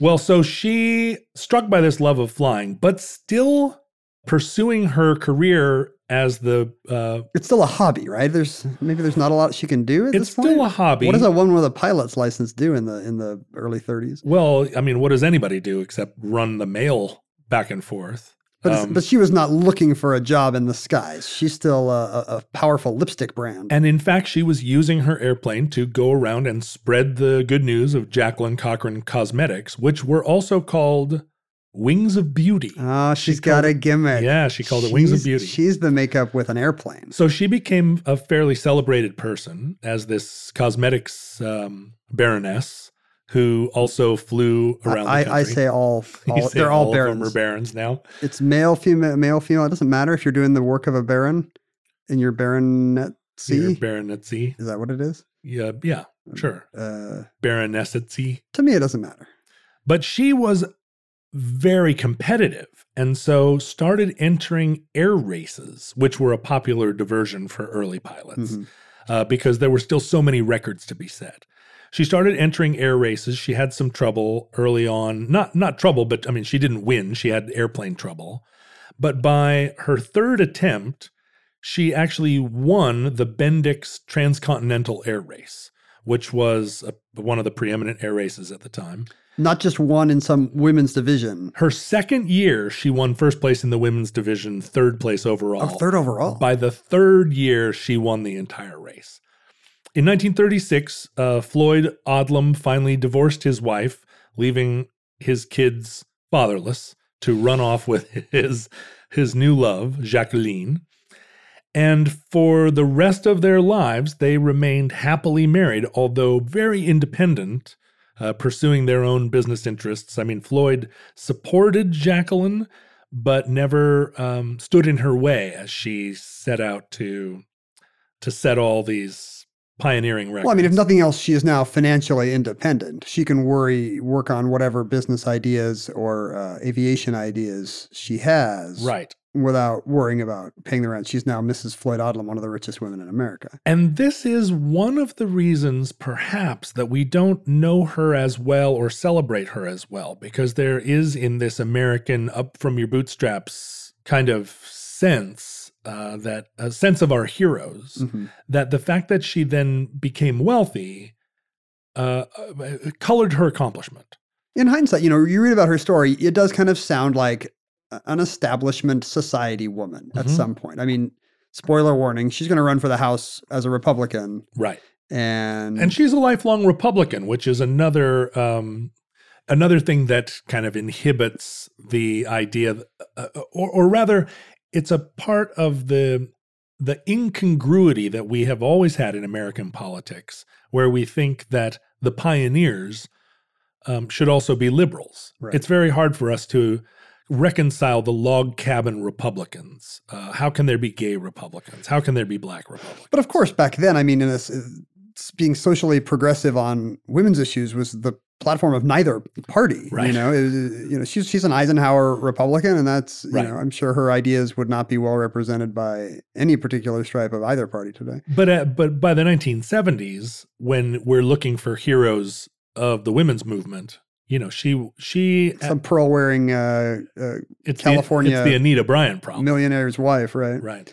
Well, so she struck by this love of flying, but still pursuing her career as the uh, It's still a hobby, right? There's maybe there's not a lot she can do at it's this point. still a hobby. What does a woman with a pilot's license do in the in the early 30s? well, I mean, what does anybody do except run the mail back and forth? But Um, but she was not looking for a job in the skies. She's still a, a, a powerful lipstick brand. and in fact, she was using her airplane to go around and spread the good news of Jacqueline Cochran Cosmetics, which were also called Wings of Beauty. oh, she she's got called a gimmick. yeah, she called it Wings of Beauty. She's the makeup with an airplane. So she became a fairly celebrated person as this cosmetics um, baroness who also flew around I, I country. say all, all say they're all, them barons. barons now. It's male, female, male, female. It doesn't matter if you're doing the work of a baron in your baronetcy. Baronetcy. Is that what it is? Yeah, yeah, sure. Uh, Baronessetsy. to me, it doesn't matter. But she was very competitive and so started entering air races, which were a popular diversion for early pilots. Mhm. uh, because there were still so many records to be set. She started entering air races. She had some trouble early on. Not not trouble, but I mean she didn't win. She had airplane trouble. But by her third attempt, she actually won the Bendix Transcontinental Air Race, which was a, one of the preeminent air races at the time. Not just one in some women's division. Her second year, she won first place in the women's division, third place oh, overall. Oh, third overall. By the third year, she won the entire race. In 1936, uh, Floyd Odlum finally divorced his wife, leaving his kids fatherless to run off with his, his new love, Jacqueline. And for the rest of their lives, they remained happily married, although very independent, uh, pursuing their own business interests. I mean, Floyd supported Jacqueline, but never um, stood in her way as she set out to to set all these pioneering records. Well, I mean, if nothing else, she is now financially independent. She can worry, work on whatever business ideas or uh, aviation ideas she has, right. without worrying about paying the rent. She's now Mrs. Floyd Odlum, one of the richest women in America. And this is one of the reasons, perhaps, that we don't know her as well or celebrate her as well, because there is in this American up from your bootstraps kind of sense uh, that a sense of our heroes, Mhm. that the fact that she then became wealthy uh, uh, colored her accomplishment. In hindsight, you know, you read about her story, it does kind of sound like an establishment society woman at Mhm. some point. I mean, spoiler warning, she's going to run for the House as a Republican. Right. And, and she's a lifelong Republican, which is another um, another thing that kind of inhibits the idea, uh, or, or rather, it's a part of the the incongruity that we have always had in American politics, where we think that the pioneers um, should also be liberals. Right. It's very hard for us to reconcile the log cabin Republicans. Uh, how can there be gay Republicans? How can there be black Republicans? But of course, back then, I mean, in this, being socially progressive on women's issues was the platform of neither party. Right. You know, was- you know, she's she's an Eisenhower Republican, and that's you Right. know, I'm sure her ideas would not be well represented by any particular stripe of either party today. But uh, but by the 1970s, when we're looking for heroes of the women's movement, you know, she she Some pearl wearing uh, uh, it's California- the, it's the Anita Bryant problem, millionaire's wife, right? right?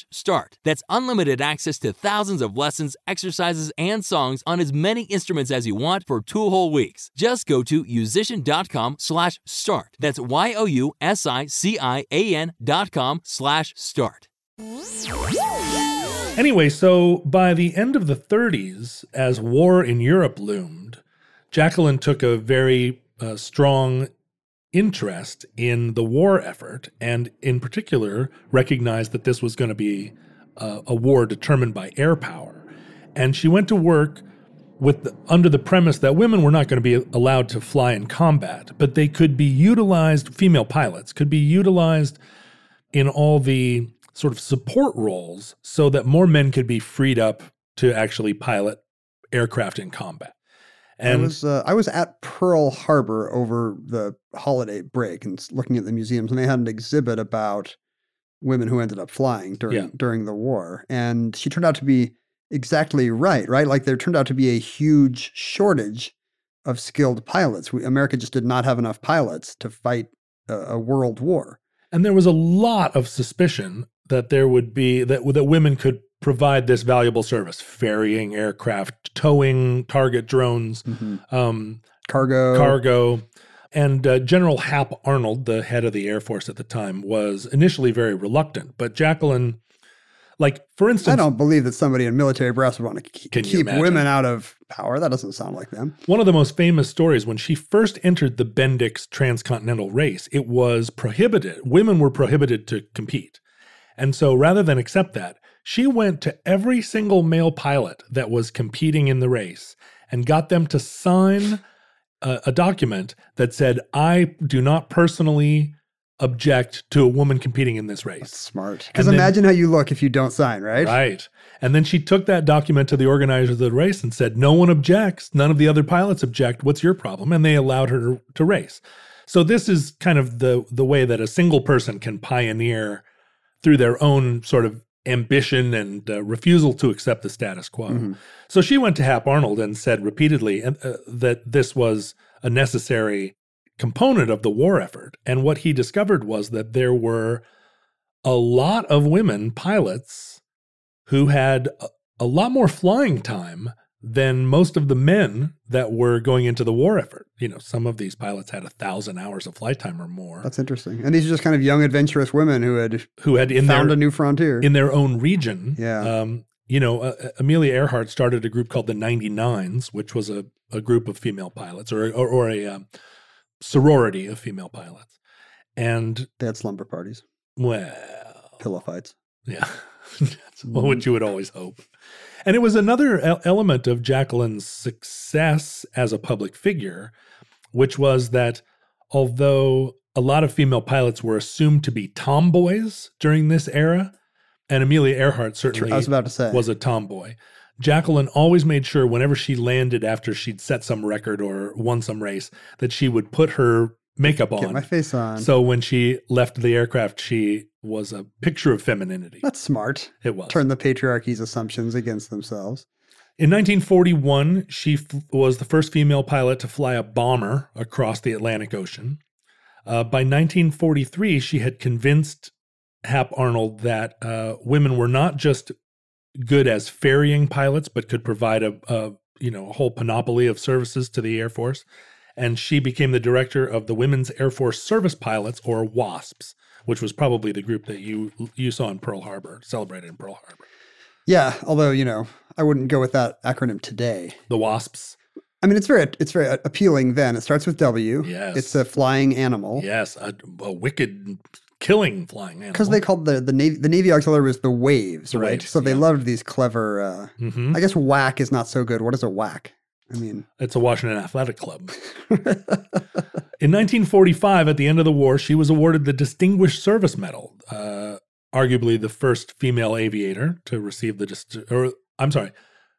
start. That's unlimited access to thousands of lessons, exercises, and songs on as many instruments as you want for two whole weeks. Just go to yousician.com slash start. That's Y-O-U-S-I-C-I-A-N dot com slash start. Anyway, so by the end of the 30s, as war in Europe loomed, Jacqueline took a very uh, strong interest in the war effort, and in particular, recognized that this was going to be a, a war determined by air power. And she went to work with the, under the premise that women were not going to be allowed to fly in combat, but they could be utilized. Female pilots could be utilized in all the sort of support roles so that more men could be freed up to actually pilot aircraft in combat. And I was uh, I was at Pearl Harbor over the holiday break and looking at the museums, and they had an exhibit about women who ended up flying during Yeah. during the war, and she turned out to be exactly right. Right, like there turned out to be a huge shortage of skilled pilots. We, America just did not have enough pilots to fight a, a world war. and there was a lot of suspicion that there would be that that women could provide this valuable service, ferrying aircraft, towing target drones, um, Cargo, cargo. And uh, General Hap Arnold, the head of the Air Force at the time, was initially very reluctant. But Jacqueline, like for instance, I don't believe that somebody in military brass would want to keep, keep women out of power. That doesn't sound like them. One of the most famous stories when she first entered the Bendix transcontinental race, it was prohibited. Women were prohibited to compete. And so rather than accept that, she went to every single male pilot that was competing in the race and got them to sign a, a document that said, I do not personally object to a woman competing in this That's race. smart. Because imagine how you look if you don't sign, right? Right. And then she took that document to the organizers of the race and said, No one objects. None of the other pilots object. What's your problem? And they allowed her to, to race. So this is kind of the the way that a single person can pioneer through their own sort of ambition and uh, refusal to accept the status quo. Mhm. So she went to Hap Arnold and said repeatedly uh, that this was a necessary component of the war effort. And what he discovered was that there were a lot of women pilots who had a, a lot more flying time than most of the men that were going into the war effort. You know, some of these pilots had a thousand hours of flight time or more, That's interesting. And these are just kind of young, adventurous women who had who had in found their a new frontier. in their own region. Yeah. Um, you know, uh, Amelia Earhart started a group called the 99s, which was a, a group of female pilots or, or, or a um, sorority of female pilots. And, they had slumber parties, well, pillow fights. yeah, that's what you would always hope. And it was another element of Jacqueline's success as a public figure, which was that although a lot of female pilots were assumed to be tomboys during this era, and Amelia Earhart certainly I was about to say. was a tomboy. Jacqueline always made sure whenever she landed after she'd set some record or won some race that she would put her makeup Get on. my face on. So when she left the aircraft, she was a picture of femininity. That's smart. It was. Turn the patriarchy's assumptions against themselves. In 1941, she f- was the first female pilot to fly a bomber across the Atlantic Ocean. Uh, by 1943, she had convinced Hap Arnold that uh, women were not just good as ferrying pilots, but could provide a, a you know a whole panoply of services to the Air Force. And she became the director of the Women's Air Force Service Pilots, or WASPs, which was probably the group that you you saw in Pearl Harbor, celebrated in Pearl Harbor. Yeah, although you know, I wouldn't go with that acronym today. The WASPs. I mean, it's very it's very appealing. Then it starts with W. Yes. it's a flying animal. Yes, a, a wicked killing flying animal. Because they called the the navy the navy auxiliary was the waves, The right? waves, so they yeah. loved these clever. Uh, Mhm. I guess whack is not so good. What is a whack? I mean, It's a Washington Athletic Club. In 1945, at the end of the war, she was awarded the Distinguished Service Medal, uh, arguably the first female aviator to receive the dist- or I'm sorry,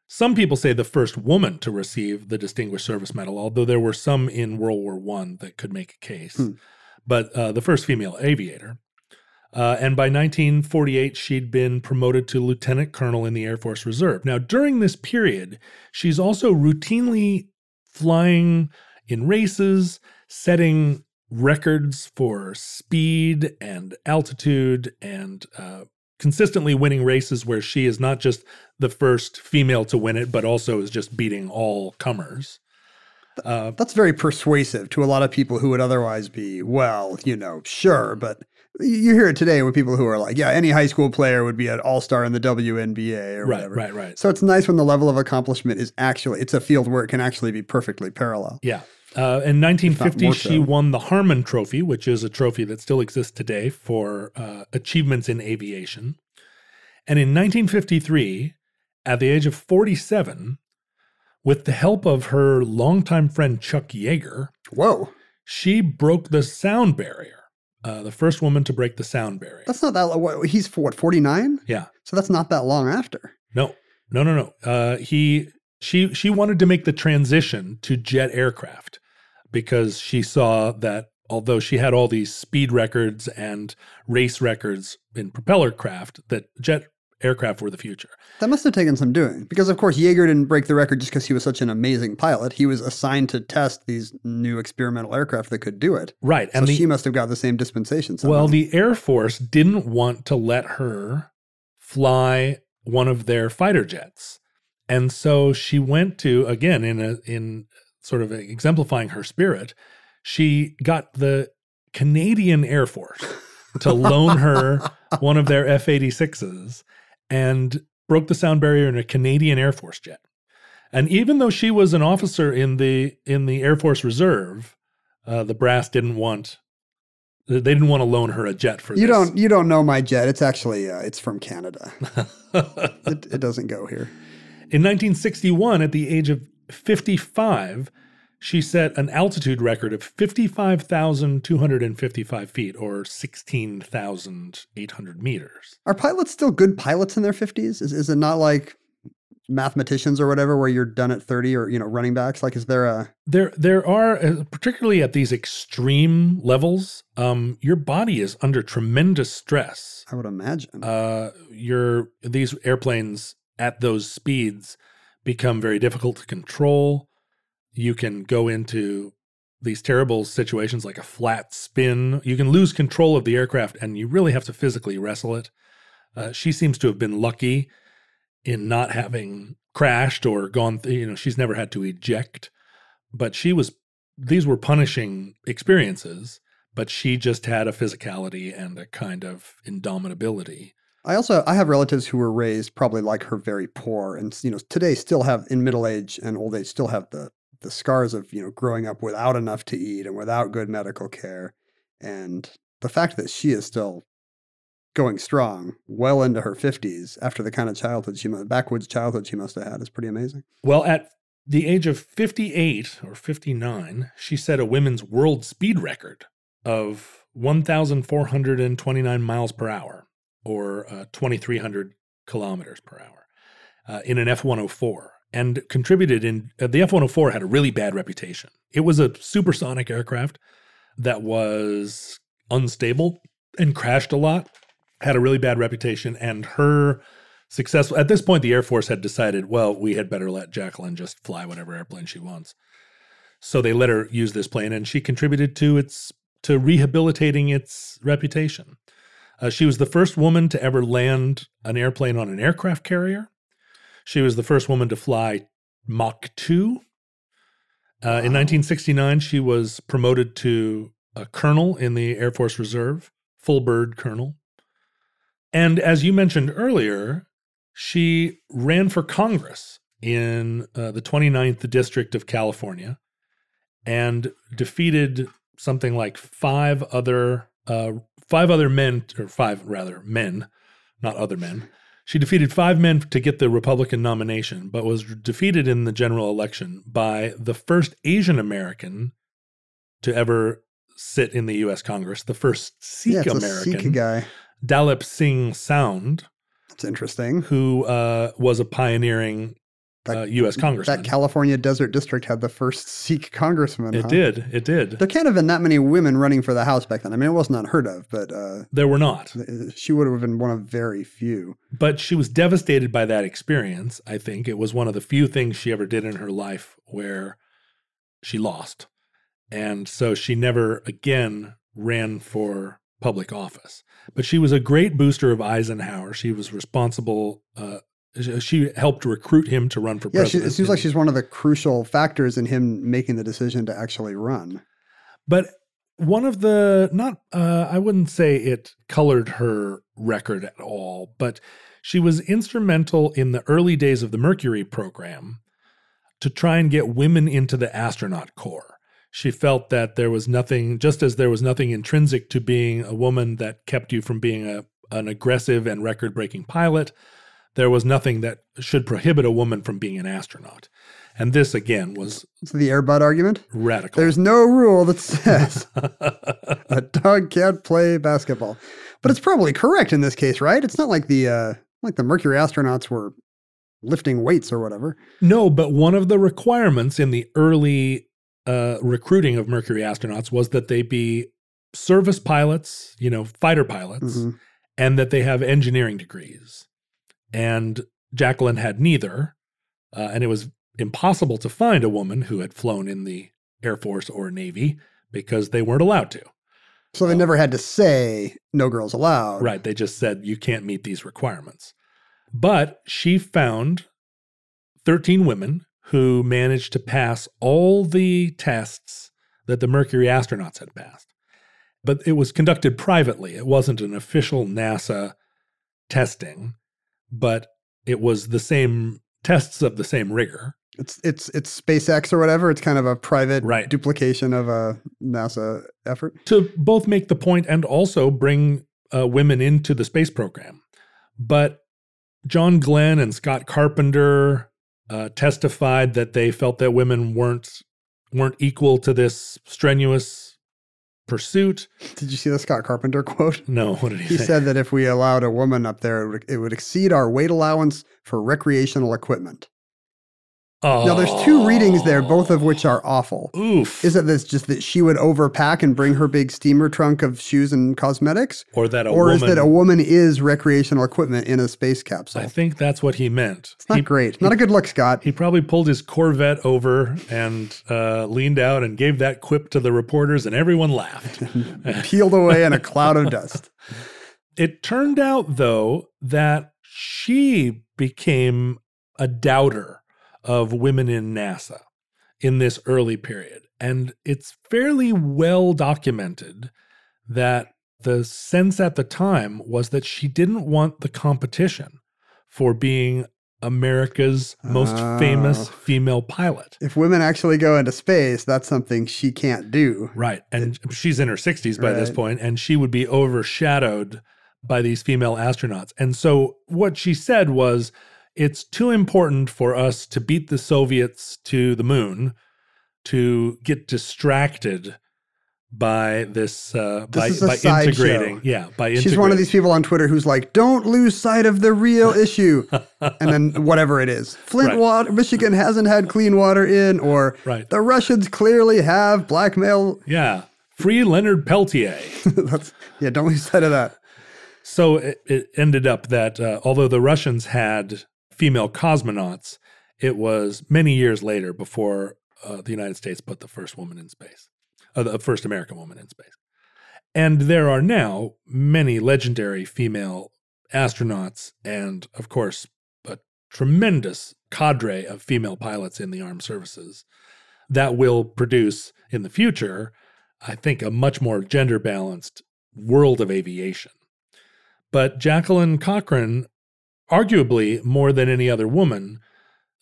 some people say the first woman to receive the Distinguished Service Medal, although there were some in World War One that could make a case. Hmm. But uh, the first female aviator. Uh, and by 1948, she'd been promoted to lieutenant colonel in the Air Force Reserve. Now, during this period, she's also routinely flying in races, setting records for speed and altitude, and uh, consistently winning races where she is not just the first female to win it, but also is just beating all comers. Uh, that's very persuasive to a lot of people who would otherwise be, well, you know, sure, but you hear it today with people who are like, yeah, any high school player would be an all star in the WNBA or right, whatever. right, right. So it's nice when the level of accomplishment is actually it's a field where it can actually be perfectly parallel. Yeah. Uh, in 1950, she so. won the Harmon Trophy, which is a trophy that still exists today for uh, achievements in aviation. And in 1953, at the age of 47, with the help of her longtime friend Chuck Yeager, Whoa, she broke the sound barrier. Uh, the first woman to break the sound barrier. that's not that. lo- What, he's for what forty nine? yeah. So that's not that long after. No, no, no, no. Uh, he, she, she wanted to make the transition to jet aircraft because she saw that although she had all these speed records and race records in propeller craft, that jet aircraft were the future. That must have taken some doing because, of course, Yeager didn't break the record just because he was such an amazing pilot. He was assigned to test these new experimental aircraft that could do it. Right, So and the she must have got the same dispensation. Somehow. well, the Air Force didn't want to let her fly one of their fighter jets, and so she went to again in a in sort of exemplifying her spirit. She got the Canadian Air Force to loan her one of their F 86s and broke the sound barrier in a Canadian Air Force jet. And even though she was an officer in the in the Air Force Reserve, uh, the brass didn't want they didn't want to loan her a jet for you this. don't you don't know my jet. It's actually uh, it's from Canada. it, it doesn't go here. In 1961, at the age of 55, she set an altitude record of 55,255 feet or 16,800 meters. Are pilots still good pilots in their fifties? Is is it not like mathematicians or whatever where you're done at thirty or you know running backs? Like, is there a There, there are, uh, particularly at these extreme levels, um, your body is under tremendous stress. I would imagine. Uh, your these airplanes at those speeds become very difficult to control. You can go into these terrible situations like a flat spin. You can lose control of the aircraft, and you really have to physically wrestle it. Uh, she seems to have been lucky in not having crashed or gone. Th- you know, she's never had to eject, but she was. These were punishing experiences, but she just had a physicality and a kind of indomitability. I also I have relatives who were raised probably like her very poor and you know today still have in middle age and old age still have the the scars of you know growing up without enough to eat and without good medical care and the fact that she is still going strong well into her 50s after the kind of childhood she must backwoods childhood she must have had is pretty amazing. Well, at the age of 58 or 59, she set a women's world speed record of 1,429 miles per hour or uh, 2,300 kilometers per hour uh, in an F 104 and contributed in. Uh, the F 104 had a really bad reputation. It was a supersonic aircraft that was unstable and crashed a lot, had a really bad reputation, and her successful. At this point, the Air Force had decided, well, we had better let Jacqueline just fly whatever airplane she wants. So they let her use this plane, and she contributed to its to rehabilitating its reputation. Uh, she was the first woman to ever land an airplane on an aircraft carrier. She was the first woman to fly Mach 2. Uh, In 1969, she was promoted to a colonel in the Air Force Reserve, full bird colonel. And as you mentioned earlier, she ran for Congress in uh, the 29th District of California and defeated something like five other uh, five other men or five rather men, not other men. She defeated five men to get the Republican nomination, but was defeated in the general election by the first Asian American to ever sit in the U.S. Congress, the first Sikh yeah, American, Sikh guy. Dalip Singh Saund, That's interesting. who uh, was a pioneering That- uh, U.S. congressman. That California Desert District had the first Sikh congressman. it huh? did. It did. There can't have been that many women running for the House back then. I mean, it wasn't unheard of, but uh, there were not. she would have been one of very few. but she was devastated by that experience. I think it was one of the few things she ever did in her life where she lost. And so she never again ran for public office. But she was a great booster of Eisenhower. She was responsible. Uh, she helped recruit him to run for Yeah, president. it seems like she's one of the crucial factors in him making the decision to actually run. But one of the not uh, I wouldn't say it colored her record at all, but she was instrumental in the early days of the Mercury program to try and get women into the astronaut corps. She felt that there was nothing, just as there was nothing intrinsic to being a woman that kept you from being a, an aggressive and record breaking pilot, there was nothing that should prohibit a woman from being an astronaut. And this, again, was It's the airbud argument. radical. There's no rule that says a dog can't play basketball, but it's probably correct in this case, right? It's not like the uh, like the Mercury astronauts were lifting weights or whatever. No, but one of the requirements in the early uh, recruiting of Mercury astronauts was that they be service pilots, you know, fighter pilots, Mhm. and that they have engineering degrees. And Jacqueline had neither. Uh, and it was impossible to find a woman who had flown in the Air Force or Navy because they weren't allowed to. So they never had to say no girls allowed. Right. They just said you can't meet these requirements. But she found 13 women who managed to pass all the tests that the Mercury astronauts had passed. But it was conducted privately. It wasn't an official NASA testing, but it was the same tests of the same rigor. It's it's it's SpaceX or whatever. It's kind of a private Right. duplication of a NASA effort. to both make the point and also bring uh, women into the space program. But John Glenn and Scott Carpenter uh, testified that they felt that women weren't weren't equal to this strenuous pursuit. Did you see the Scott Carpenter quote? No, what did he, He say? said that if we allowed a woman up there, it would, it would exceed our weight allowance for recreational equipment. Oh, Now, there's two readings there, both of which are awful. oof. Is it this just that she would overpack and bring her big steamer trunk of shoes and cosmetics? or that a or woman? is that a woman is recreational equipment in a space capsule? I think that's what he meant. it's not he, great. Not a good look, Scott. he probably pulled his Corvette over and uh, leaned out and gave that quip to the reporters, and everyone laughed. Peeled away in a cloud of dust. It turned out, though, that she became a doubter of women in NASA in this early period. And it's fairly well documented that the sense at the time was that she didn't want the competition for being America's most oh. famous Oh. female pilot. If women actually go into space, that's something she can't do. Right. And she's in her 60s by this point, and she would be overshadowed by these female astronauts. And so what she said was it's too important for us to beat the Soviets to the moon to get distracted by this uh by, is a by sideshow. integrating yeah by integrating She's one of these people on Twitter who's like, "Don't lose sight of the real issue," and then whatever it is, Flint Right. water, Michigan hasn't had clean water in, or Right. the Russians clearly have blackmail. yeah free Leonard Peltier yeah, don't lose sight of that. So it, it ended up that uh, although the Russians had female cosmonauts, it was many years later before uh, the United States put the first woman in space, uh, the first American woman in space. And there are now many legendary female astronauts, and of course, a tremendous cadre of female pilots in the armed services that will produce in the future, I think, a much more gender balanced world of aviation. But Jacqueline Cochran, arguably more than any other woman,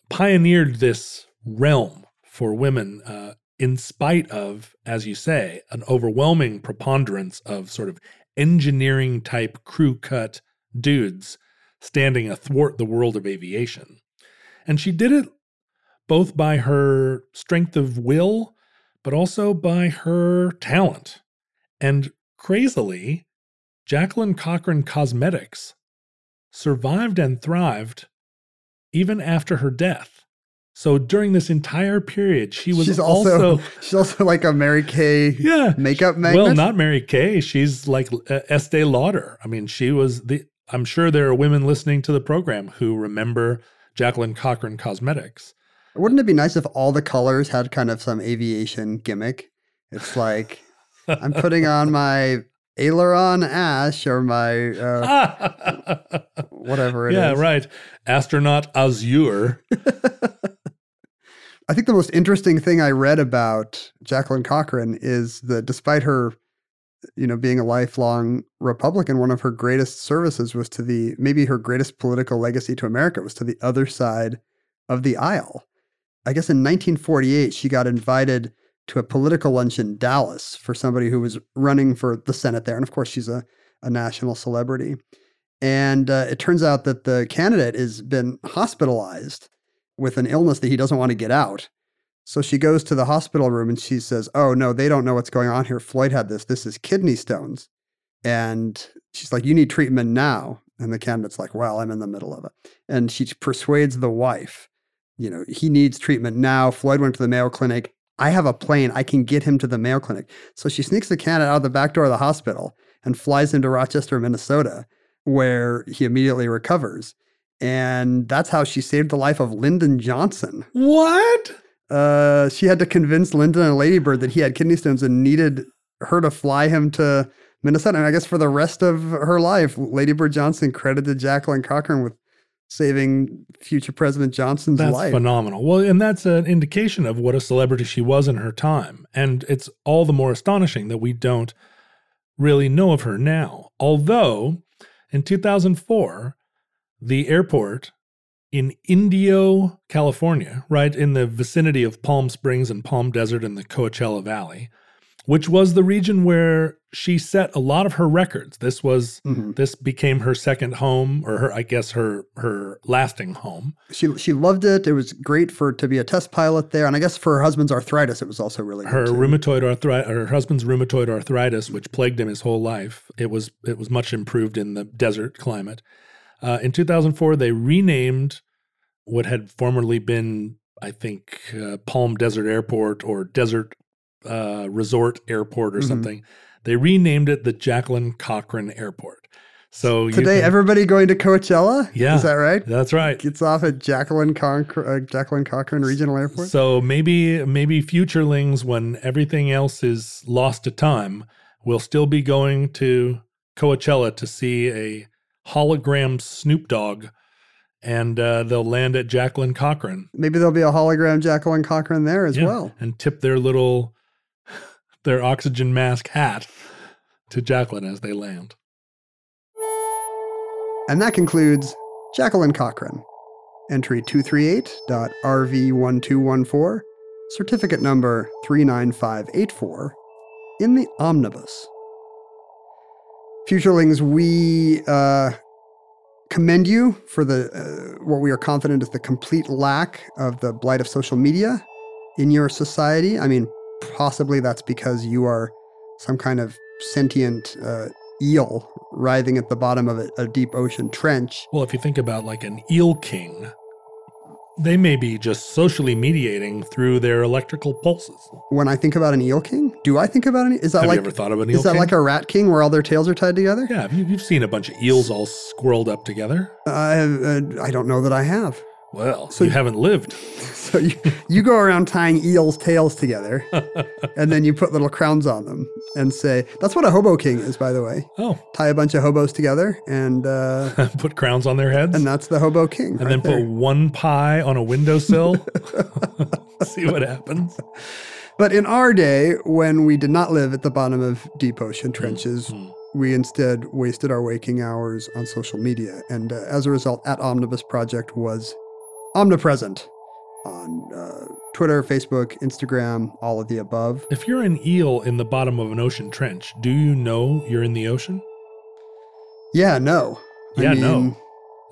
pioneered this realm for women uh, in spite of, as you say, an overwhelming preponderance of sort of engineering type crew cut dudes standing athwart the world of aviation. And she did it both by her strength of will, but also by her talent. And crazily, Jacqueline Cochran Cosmetics survived and thrived even after her death. So during this entire period, she was she's also, also, she's also like a Mary Kay yeah makeup magnet. Well, not Mary Kay. She's like uh, Estee Lauder. I mean, she was the. I'm sure there are women listening to the program who remember Jacqueline Cochran Cosmetics. Wouldn't it be nice if all the colors had kind of some aviation gimmick? It's like I'm putting on my aileron ash or my uh, whatever it is. yeah, right. Astronaut Azure. I think the most interesting thing I read about Jacqueline Cochran is that despite her, you know, being a lifelong Republican, one of her greatest services was to the maybe her greatest political legacy to America was to the other side of the aisle. I guess in 1948, she got invited to a political lunch in Dallas for somebody who was running for the Senate there. And of course, she's a, a national celebrity. And uh, it turns out that the candidate has been hospitalized with an illness that he doesn't want to get out. So she goes to the hospital room and she says, Oh, no, they don't know what's going on here. Floyd had this. This is kidney stones. And she's like, You need treatment now. And the candidate's like, Well, I'm in the middle of it. And she persuades the wife, You know, he needs treatment now. Floyd went to the Mayo Clinic. I have a plane. I can get him to the Mayo Clinic. So she sneaks the candidate out of the back door of the hospital and flies him to Rochester, Minnesota, where he immediately recovers. And that's how she saved the life of Lyndon Johnson. What? Uh, she had to convince Lyndon and Ladybird that he had kidney stones and needed her to fly him to Minnesota. And I guess for the rest of her life, Ladybird Johnson credited Jacqueline Cochran with saving future President Johnson's That's life. phenomenal. Well, and that's an indication of what a celebrity she was in her time. And it's all the more astonishing that we don't really know of her now. Although in 2004, the airport in Indio, California, right in the vicinity of Palm Springs and Palm Desert in the Coachella Valley, which was the region where she set a lot of her records. This was Mhm. this became her second home, or her, I guess her her lasting home. She she loved it. It was great for to be a test pilot there, and I guess for her husband's arthritis, it was also really Her rheumatoid arthritis, her husband's rheumatoid arthritis, which plagued him his whole life, it was it was much improved in the desert climate. Uh, in 2004, they renamed what had formerly been, I think, uh, Palm Desert Airport or Desert uh, Resort Airport or Mhm. something. They renamed it the Jacqueline Cochran Airport. So Today, can- everybody going to Coachella. Yeah. is that right? that's right. Gets off at Jacqueline Con- uh, Jacqueline Cochran Regional Airport. So maybe maybe futurelings, when everything else is lost to time, will still be going to Coachella to see a hologram Snoop Dogg, and uh, they'll land at Jacqueline Cochran Maybe there'll be a hologram Jacqueline Cochran there as Yeah, well. and tip their little their oxygen mask hat to Jacqueline as they land. And that concludes Jacqueline Cochran. Entry 238.RV1214, certificate number 39584, in the omnibus. Futurelings, we uh, commend you for the uh, what we are confident is the complete lack of the blight of social media in your society. I mean, possibly that's because you are some kind of sentient uh, eel writhing at the bottom of a, a deep ocean trench. Well, if you think about like an eel king, They may be just socially mediating through their electrical pulses. When I think about an eel king, do I think about an? Is that Have like you ever thought of an eel is that king? like a rat king where all their tails are tied together? yeah, you, you've seen a bunch of eels all squirreled up together. I uh, I don't know that I have. Well, So- you haven't lived. So you, you go around tying eels' tails together, and then you put little crowns on them and say, "That's what a hobo king is." By the way, Oh, tie a bunch of hobos together, and uh, put crowns on their heads. and that's the hobo king. and right then there. put one pie on a windowsill. See what happens. But in our day, when we did not live at the bottom of deep ocean trenches, Mm. we instead wasted our waking hours on social media. And uh, as a result, at Omnibus Project was omnipresent on uh, Twitter, Facebook, Instagram, all of the above. If you're an eel in the bottom of an ocean trench, do you know you're in the ocean? Yeah, no. I Yeah, no. mean,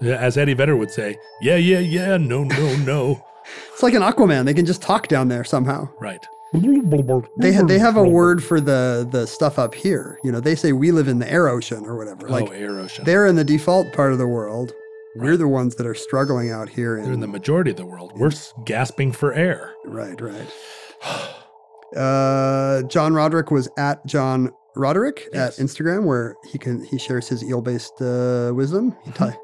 Yeah, As Eddie Vedder would say, yeah, yeah, yeah, no, no, no. It's like an Aquaman. They can just talk down there somehow. right. They ha- they have a word for the the stuff up here. You know, they say we live in the air ocean or whatever. Like oh, air ocean. they're in the default part of the world. We're the ones that are struggling out here. In, They're in the majority of the world. We're gasping for air. right, right. Uh, John Roderick was at John Roderick Yes. at Instagram, where he can he shares his eel based uh, wisdom. He tie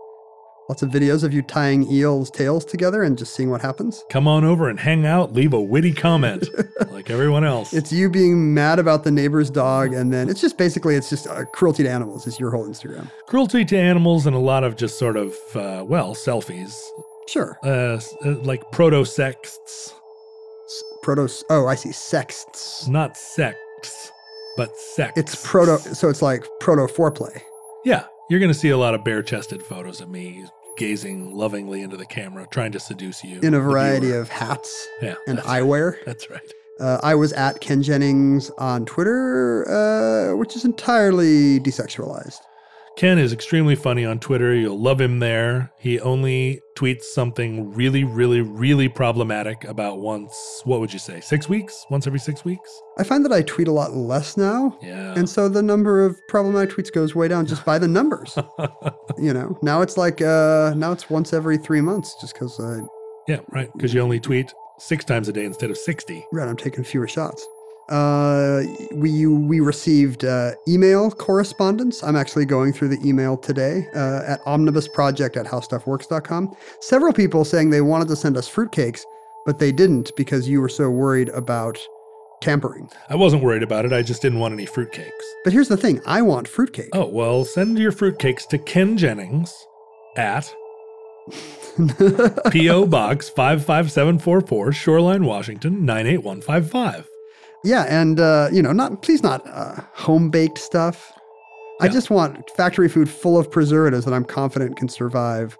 lots of videos of you tying eels' tails together and just seeing what happens. Come on over and hang out, leave a witty comment like everyone else. It's you being mad about the neighbor's dog, and then it's just basically it's just uh, cruelty to animals. Is your whole Instagram? cruelty to animals and a lot of just sort of, uh, well, selfies, Sure. uh, uh, like proto sexts, S- Proto. Oh, I see. Sexts. not sex, but sex. It's proto. So it's like proto foreplay. Yeah, you're going to see a lot of bare chested photos of me gazing lovingly into the camera, trying to seduce you. in a variety of hats yeah, and that's, eyewear. That's right. Uh, I was at Ken Jennings on Twitter, uh, which is entirely desexualized. Ken is extremely funny on Twitter. You'll love him there. He only tweets something really, really, really problematic about once, what would you say, six weeks? Once every six weeks? I find that I tweet a lot less now. Yeah. And so the number of problematic tweets goes way down just by the numbers. you know, now it's like, uh, now it's once every three months just because I, yeah, right. Because you only tweet six times a day instead of 60. right, I'm taking fewer shots. Uh, we we received uh, email correspondence. I'm actually going through the email today uh, at omnibusproject at howstuffworks.com. Several people saying they wanted to send us fruitcakes, but they didn't because you were so worried about tampering. I wasn't worried about it. I just didn't want any fruitcakes. But here's the thing: I want fruitcake. Oh, well, send your fruitcakes to Ken Jennings at P.O. Box 55744, Shoreline, Washington 98155. Yeah, and uh, you know, not please not uh, home baked stuff. I just want factory food full of preservatives that I'm confident can survive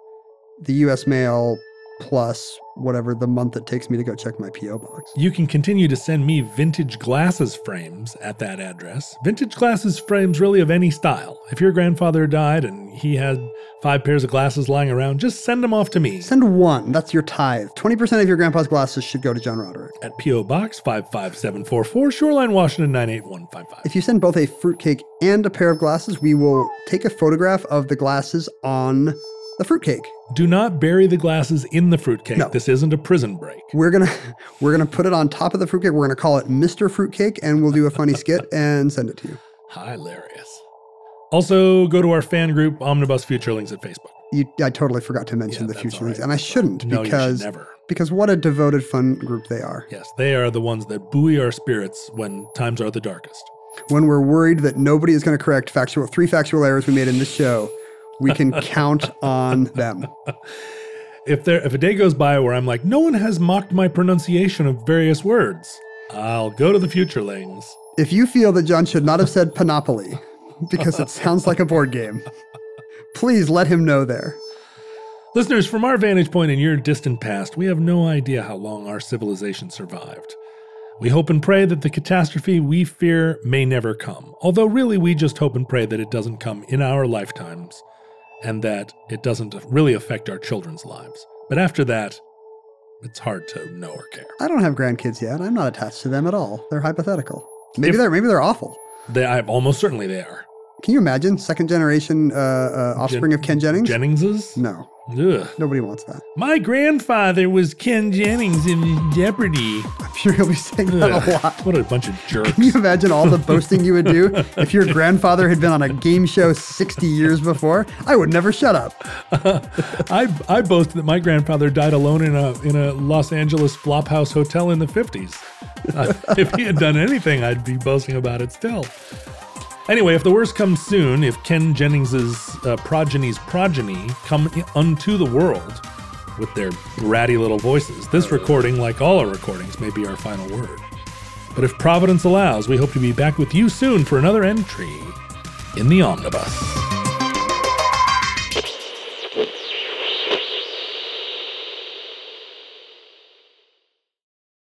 the U.S. mail plus whatever the month it takes me to go check my PO box. You can continue to send me vintage glasses frames at that address. Vintage glasses frames, really of any style. If your grandfather died and he had five pairs of glasses lying around, just send them off to me Send one. That's your tithe. 20% of your grandpa's glasses should go to John Roderick. at P.O. Box 55744, Shoreline, Washington 98155. If you send both a fruitcake and a pair of glasses, we will take a photograph of the glasses on the fruitcake. Do not bury the glasses in the fruitcake. No. This isn't a prison break. We're gonna we're gonna put it on top of the fruitcake. We're gonna call it Mr. Fruitcake, and we'll do a funny skit and send it to you. Hilarious. Also, go to our fan group, Omnibus Futurelings at Facebook. You, I totally forgot to mention Yeah, the that's future links, right. and I shouldn't No, because should never. because what a devoted, fun group they are. Yes, they are the ones that buoy our spirits when times are the darkest. When we're worried that nobody is going to correct factual three factual errors we made in this show, we can count on them. If there if a day goes by where I'm like, no one has mocked my pronunciation of various words, I'll go to the Futurelings. If you feel that John should not have said Panoply because it sounds like a board game, please let him know there. Listeners, from our vantage point in your distant past, we have no idea how long our civilization survived. We hope and pray that the catastrophe we fear may never come, although really we just hope and pray that it doesn't come in our lifetimes and that it doesn't really affect our children's lives. But after that, it's hard to know or care. I don't have grandkids yet. I'm not attached to them at all. They're hypothetical. Maybe If- they're maybe they're awful. They, I, almost certainly they are. Can you imagine second generation uh, uh, offspring of Ken Jennings? Jenningses? no, Ugh. nobody wants that. My grandfather was Ken Jennings in Jeopardy. I'm sure he'll be saying that a lot. What a bunch of jerks. Can you imagine all the boasting you would do if your grandfather had been on a game show 60 years before? I would never shut up. I I boast that my grandfather died alone in a in a Los Angeles flophouse hotel in the 50s. Uh, if he had done anything, I'd be boasting about it still. Anyway, if the worst comes soon, if Ken Jennings's uh, progeny's progeny come unto the world with their bratty little voices, this recording, like all our recordings, may be our final word. But if Providence allows, we hope to be back with you soon for another entry in the Omnibus.